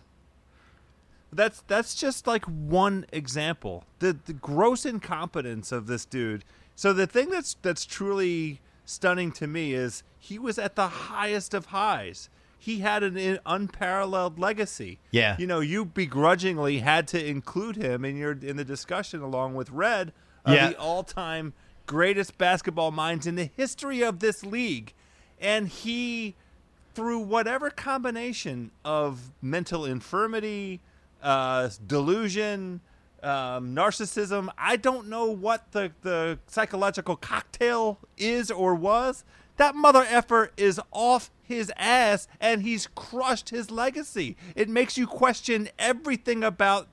That's that's just like one example. The the gross incompetence of this dude. So the thing that's that's truly stunning to me is he was at the highest of highs. He had an unparalleled legacy. Yeah. You know, you begrudgingly had to include him in your in the discussion along with Red of Yeah. the all-time greatest basketball minds in the history of this league. And he through whatever combination of mental infirmity, uh, delusion, um, narcissism, I don't know what the, the psychological cocktail is or was. That mother effer is off his ass and he's crushed his legacy. It makes you question everything about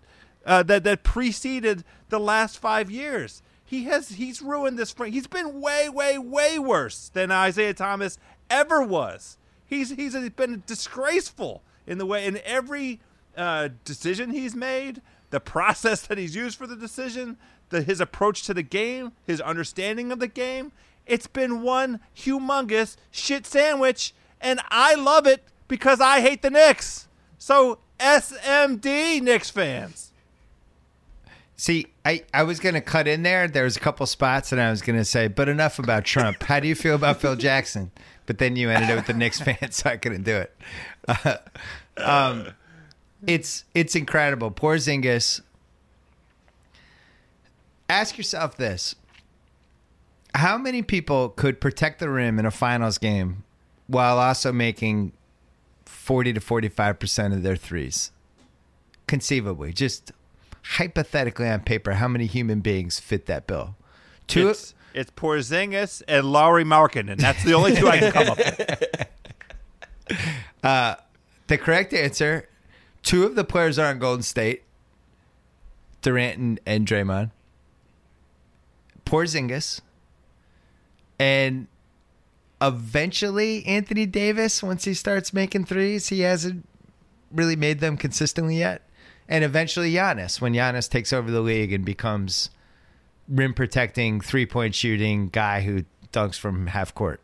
uh, that that preceded the last five years. He has he's ruined this. He's been way, way, way worse than Isiah Thomas ever was. He's he's been disgraceful in the way in every uh, decision he's made, the process that he's used for the decision, the his approach to the game, his understanding of the game. It's been one humongous shit sandwich, and I love it because I hate the Knicks. So SMD Knicks fans. See, I, I was going to cut in there. There was a couple spots, and I was going to say, but enough about Trump. How do you feel about Phil Jackson? But then you ended up with the Knicks fan, so I couldn't do it. Uh, um, it's it's incredible. Porzingis. ask yourself this: How many people could protect the rim in a finals game while also making forty to forty-five percent of their threes? Conceivably, just hypothetically on paper, how many human beings fit that bill? Two. It's, it's Porzingis and Lauri and That's the only two I can come up with. Uh, the correct answer: two of the players are on Golden State, Durant and, and Draymond. Porzingis, and eventually Anthony Davis. Once he starts making threes, he hasn't really made them consistently yet. And eventually Giannis, when Giannis takes over the league and becomes rim protecting, three point shooting guy who dunks from half court.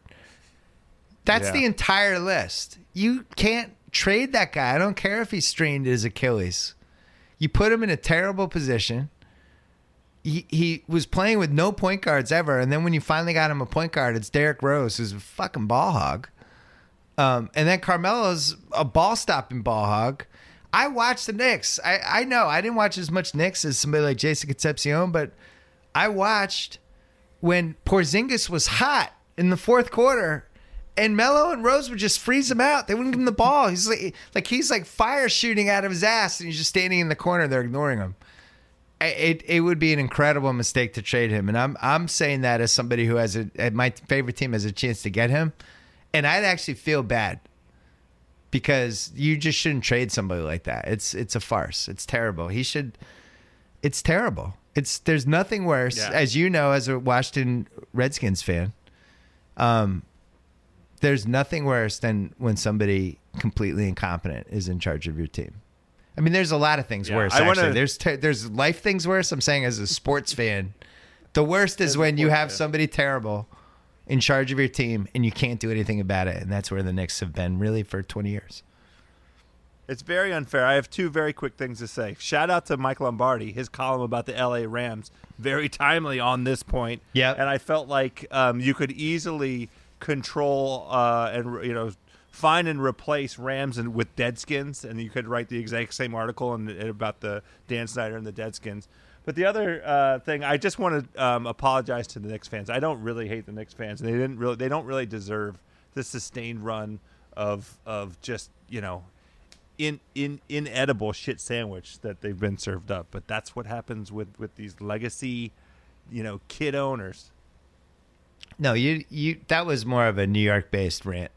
That's Yeah. the entire list. You can't trade that guy. I don't care if he strained his Achilles. You put him in a terrible position. He, he was playing with no point guards ever, and then when you finally got him a point guard, it's Derrick Rose, who's a fucking ball hog. Um, and then Carmelo's a ball stopping ball hog. I watched the Knicks. I, I know I didn't watch as much Knicks as somebody like Jason Concepcion, but I watched when Porzingis was hot in the fourth quarter, and Melo and Rose would just freeze him out. They wouldn't give him the ball. He's like, like he's like fire shooting out of his ass, and he's just standing in the corner. They're ignoring him. It it would be an incredible mistake to trade him, and I'm I'm saying that as somebody who has a my favorite team has a chance to get him, and I'd actually feel bad because you just shouldn't trade somebody like that. It's it's a farce. It's terrible. He should. It's terrible. It's there's nothing worse, Yeah. as you know, as a Washington Redskins fan. Um, there's nothing worse than when somebody completely incompetent is in charge of your team. I mean, there's a lot of things Yeah, worse. I wanna- actually, there's te- there's life things worse. I'm saying as a sports fan, the worst is when you have somebody terrible in charge of your team and you can't do anything about it. And that's where the Knicks have been really for 20 years. It's very unfair. I have two very quick things to say. Shout out to Mike Lombardi, his column about the LA Rams, very timely on this point. Yep. And I felt like um, you could easily control uh, and you know find and replace Rams and with Deadskins, and you could write the exact same article and, and about the Dan Snyder and the Deadskins. But the other uh, thing, I just want to um, apologize to the Knicks fans. I don't really hate the Knicks fans, and they didn't really, they don't really deserve the sustained run of of just you know in in inedible shit sandwich that they've been served up. But that's what happens with with these legacy, you know, kid owners. No, you you that was more of a New York based rant,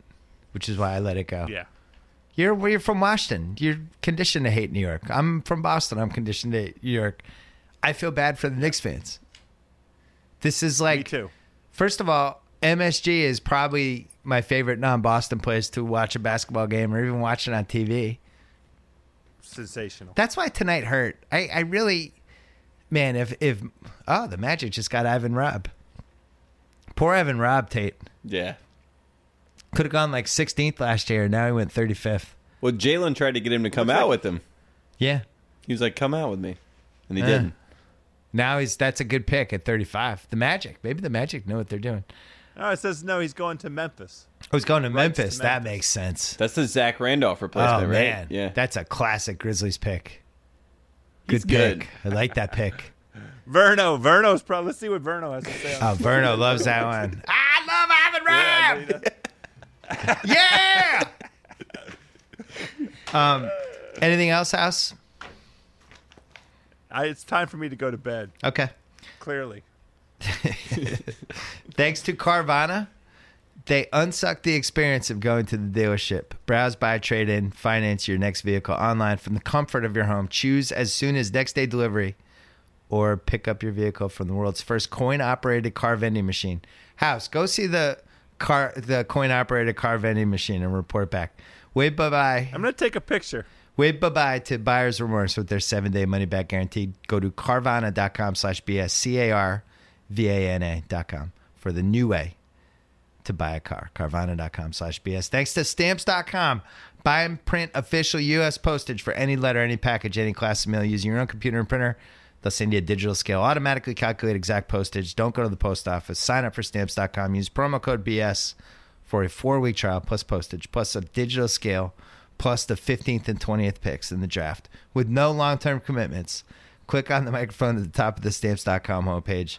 which is why I let it go. Yeah. You're well, you're from Washington. You're conditioned to hate New York. I'm from Boston. I'm conditioned to hate New York. I feel bad for the Knicks fans. This is like Me too. First of all, MSG is probably my favorite non-Boston place to watch a basketball game or even watch it on TV. Sensational. That's why tonight hurt. I, I really, man, if if oh the Magic just got Ivan Rabb. Poor Ivan Rabb Tate Yeah. could have gone like 16th last year. Now he went 35th. Well, Jalen tried to get him to come Looks out like- with him. Yeah. He was like, "Come out with me," and he Yeah. didn't. Now he's that's a good pick at 35. The Magic, maybe the Magic know what they're doing. Oh, it says no. He's going to Memphis. I was going to Right to Memphis. That makes sense. That's the Zach Randolph Oh replacement, right? man, Yeah. that's a classic Grizzlies pick. He's Good good. pick. I like that pick. Verno. Verno's probably. Let's see what Verno has to say. Oh, Verno loves that one. I love Ivan Rabb. Yeah. um, anything else, House? I, it's time for me to go to bed. Okay. Clearly. Thanks to Carvana, they unsuck the experience of going to the dealership. Browse, buy, trade in, finance your next vehicle online from the comfort of your home. Choose as soon as next day delivery or pick up your vehicle from the world's first coin operated car vending machine. House, go see the car the coin operated car vending machine and report back. Wave bye bye. I'm gonna take a picture. Wave bye bye to buyer's remorse with their seven day money back guarantee. Go to carvana.com slash BS, C A R V A N A dot com for the new way to buy a car. Carvana.com slash BS. Thanks to stamps.com. Buy and print official U.S. postage for any letter, any package, any class of mail using your own computer and printer. They'll send you a digital scale, automatically calculate exact postage. Don't go to the post office. Sign up for stamps.com. Use promo code BS for a four week trial plus postage, plus a digital scale, plus the 15th and 20th picks in the draft with no long term commitments. click on the microphone at the top of the stamps.com homepage.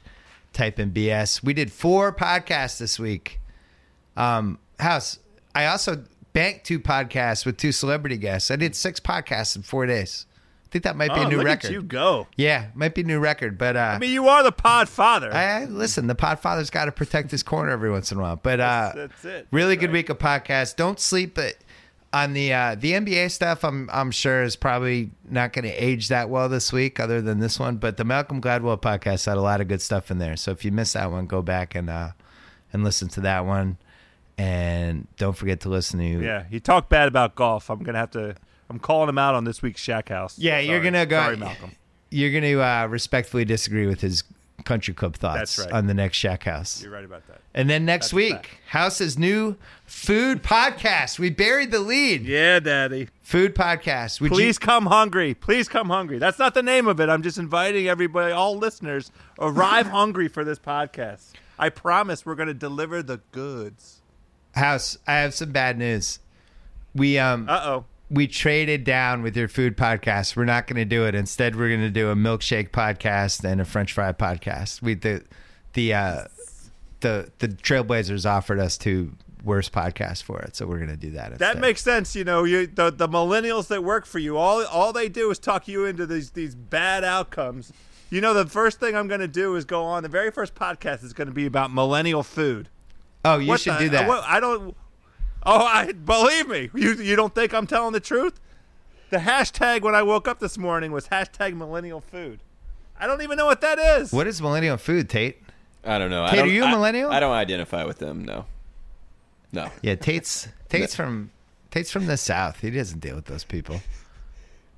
Type in BS. We did four podcasts this week. Um, House, I also banked two podcasts with two celebrity guests. I did six podcasts in four days. I think that might be Oh, a new record. you go. Yeah, might be a new record. But uh, I mean, you are the pod father. I, listen. The pod father's got to protect his corner every once in a while. But uh, That's it. Really That's good right. week of podcasts. Don't sleep uh, on the uh, the NBA stuff. I'm I'm sure is probably not going to age that well this week, other than this one. But the Malcolm Gladwell podcast had a lot of good stuff in there. So if you missed that one, go back and uh, and listen to that one. And don't forget to listen to Yeah, he talked bad about golf. I'm gonna have to. I'm calling him out on this week's Shack House. Yeah, you're gonna go- Sorry, Malcolm. You're going to uh, respectfully disagree with his country club thoughts right. on the next Shack House. You're right about that. And then next That's week. House's new food podcast. We buried the lead. Yeah, Daddy. Food podcast. Would Please you, come hungry. Please come hungry. That's not the name of it. I'm just inviting everybody, all listeners, arrive hungry for this podcast. I promise we're going to deliver the goods. House, I have some bad news. We um Uh oh. We traded down with your food podcast. We're not going to do it. Instead, we're going to do a milkshake podcast and a French fry podcast. We the the uh, the the Trailblazers offered us two worst podcasts for it, so we're going to do that. That makes sense. You know, you the, the millennials that work for you, all all they do is talk you into these these bad outcomes. You know, the first thing I'm going to do is go on. The very first podcast is going to be about millennial food. Oh, you What should the- do that. what- I don't. Oh, I believe me. You you don't think I'm telling the truth? The hashtag when I woke up this morning was hashtag millennial food. I don't even know what that is. what is millennial food, Tate? I don't know. I Tate, don't, are you a I- millennial? I, don't identify with them. No. No. Yeah, Tate's Tate's from Tate's from the South. He doesn't deal with those people.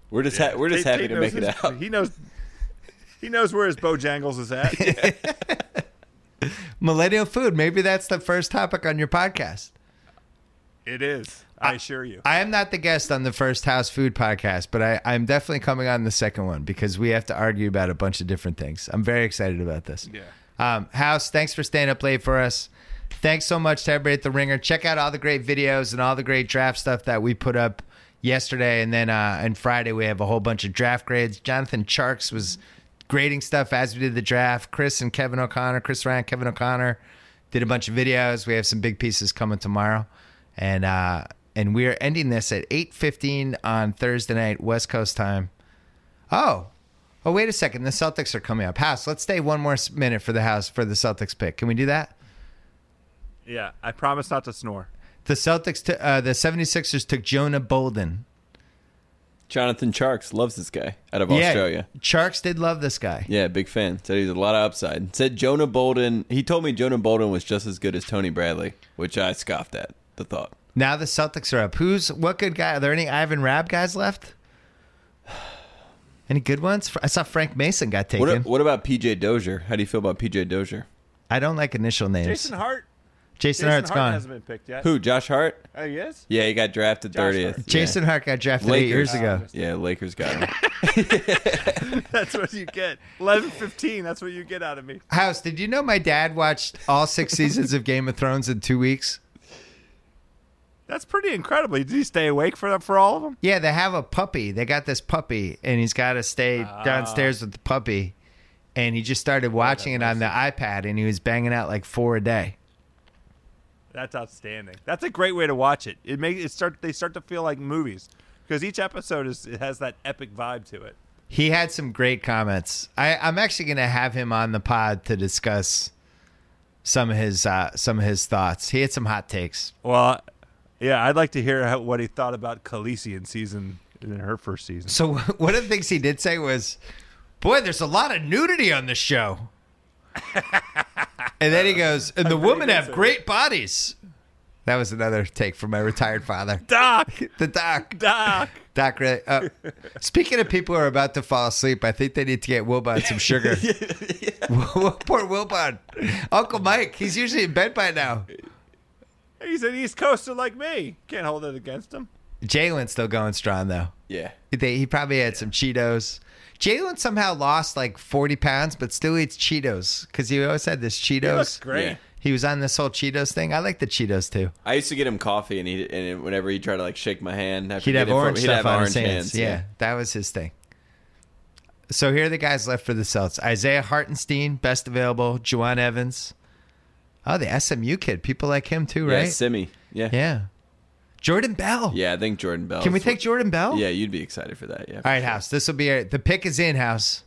We're just ha- we're just Tate- happy Tate to knows make it out. He knows. He knows where his Bojangles is at. Millennial food. Maybe that's the first topic on your podcast. It is. I assure you. I am not the guest on the first house food podcast, but I, I'm definitely coming on the second one because we have to argue about a bunch of different things. I'm very excited about this. Yeah. Um, House, thanks for staying up late for us. Thanks so much to everybody at the Ringer. Check out all the great videos and all the great draft stuff that we put up yesterday, and then uh, and Friday we have a whole bunch of draft grades. Jonathan Tjarks was grading stuff as we did the draft. Chris and Kevin O'Connor, Chris Ryan, Kevin O'Connor did a bunch of videos. We have some big pieces coming tomorrow, and uh, and we are ending this at eight fifteen on Thursday night West Coast time. Oh, oh, wait a second. The Celtics are coming up. House, let's stay one more minute for the house for the Celtics pick. Can we do that? Yeah. I promise not to snore. The Celtics, t- uh, the 76ers took Jonah Bolden. Jonathan Tjarks loves this guy out of Australia. Tjarks did love this guy. Yeah, big fan. Said he's a lot of upside. Said Jonah Bolden. He told me Jonah Bolden was just as good as Tony Bradley, which I scoffed at the thought. Now the Celtics are up. Who's what good guy? Are there any Ivan Rabb guys left? Any good ones? I saw Frank Mason got taken. What, what about PJ Dozier? How do you feel about PJ Dozier? I don't like initial names. Jason Hart. Jason Jason Hart's Hart gone. hasn't been picked yet. Who? Josh Hart? Uh, oh, he is? Yeah, he got drafted thirtieth. Hart. Jason Hart got drafted eight years Lakers. ago. Uh, yeah, Lakers got him. That's what you get. 11 15. That's what you get out of me. House, did you know my dad watched all six seasons of Game of Thrones in two weeks? That's pretty incredible. Did he stay awake for for all of them? Yeah, they have a puppy. They got this puppy, and he's got to stay downstairs with the puppy. And he just started watching it on the iPad, and he was banging out like four a day. That's outstanding. That's a great way to watch it. It makes it start. They start to feel like movies because each episode is it has that epic vibe to it. He had some great comments. I, I'm actually going to have him on the pod to discuss some of his uh, some of his thoughts. He had some hot takes. Well, yeah, I'd like to hear how, what he thought about Khaleesi in season in her first season. So one of the things he did say was, "Boy, there's a lot of nudity on this show." and then he goes, "And the women have great bodies." That was another take from my retired father, Doc, the doc. Doc. Doc, really, uh, speaking of people who are about to fall asleep, I think they need to get Wilbon some sugar. Poor Wilbon. Uncle Mike, he's usually in bed by now. He's an East Coaster like me. Can't hold it against him. Jalen's still going strong, though. yeah. They, he probably had some Cheetos. Jalen somehow lost like 40 pounds, but still eats Cheetos because he always had this He Cheetos. great. Yeah. He was on this whole Cheetos thing. I like the Cheetos too. I used to get him coffee, and he and whenever he tried to like shake my hand, after He'd have getting from- orange he'd stuff have on orange his hands. hands. Yeah, that was his thing. So here are the guys left for the Celts: Isaiah Hartenstein, best available. Jawun Evans. Oh, the SMU kid. People like him too, Yeah, right? Semi. Yeah. yeah. Yeah. Jordan Bell. Yeah, I think Jordan Bell. Can we take Jordan Bell? Yeah, you'd be excited for that. Yeah. All right, House. This will be a, the pick is in, House.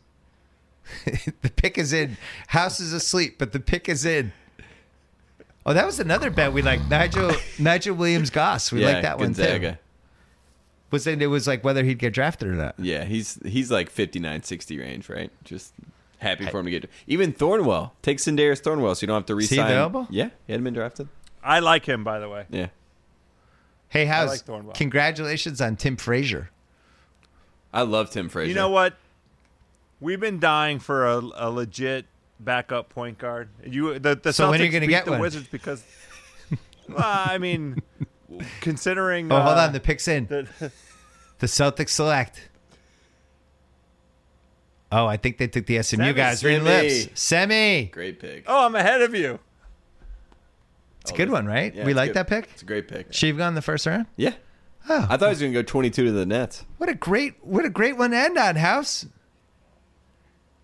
the pick is in. House is asleep, but the pick is in. Oh, that was another bet we like. Nigel Nigel Williams Goss. We yeah, like that one too. Was it? It was like whether he'd get drafted or not. Yeah, he's he's like 59, 60 range, right? Just happy for him to get. Even Thornwell. Take Sindarius Thornwell so you don't have to Is he resign. available? Yeah, he hadn't been drafted. I like him, by the way. Yeah. Hey, House. like Thornwell. congratulations on Tim Frazier. I love Tim Frazier. You know what? We've been dying for a, a legit backup point guard. You the the So Celtics when are you gonna beat get the one? Wizards because. well, I mean, considering. Oh, hold uh, on. The pick's in. the- The Celtics select. Oh, I think they took the SMU Semi. guys. Green Semi. lips. Semi. Great pick. oh, I'm ahead of you. It's a good oh, one, right? Yeah, we like good. that pick. It's a great pick. She've gone the first round. Yeah. Oh, I thought he was going to go 22 to the Nets. what a great, what a great one to end on, House.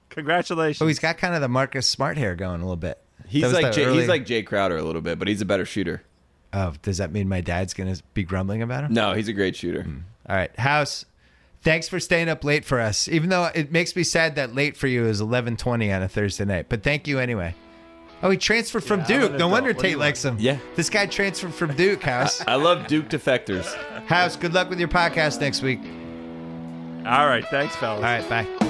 Congratulations. Oh, he's got kind of the Marcus Smart hair going a little bit. He's like the Jae, early- he's like Jae Crowder a little bit, but he's a better shooter. Oh, does that mean my dad's gonna be grumbling about him? No, he's a great shooter. Mm. All right, House. Thanks for staying up late for us. Even though it makes me sad that late for you is eleven twenty on a Thursday night, but thank you anyway. Oh, he transferred from Yeah, Duke. No wonder What Tate likes him. Yeah. this guy transferred from Duke. House. I love Duke defectors. House. Good luck with your podcast next week. All right. Thanks, fellas. All right, bye.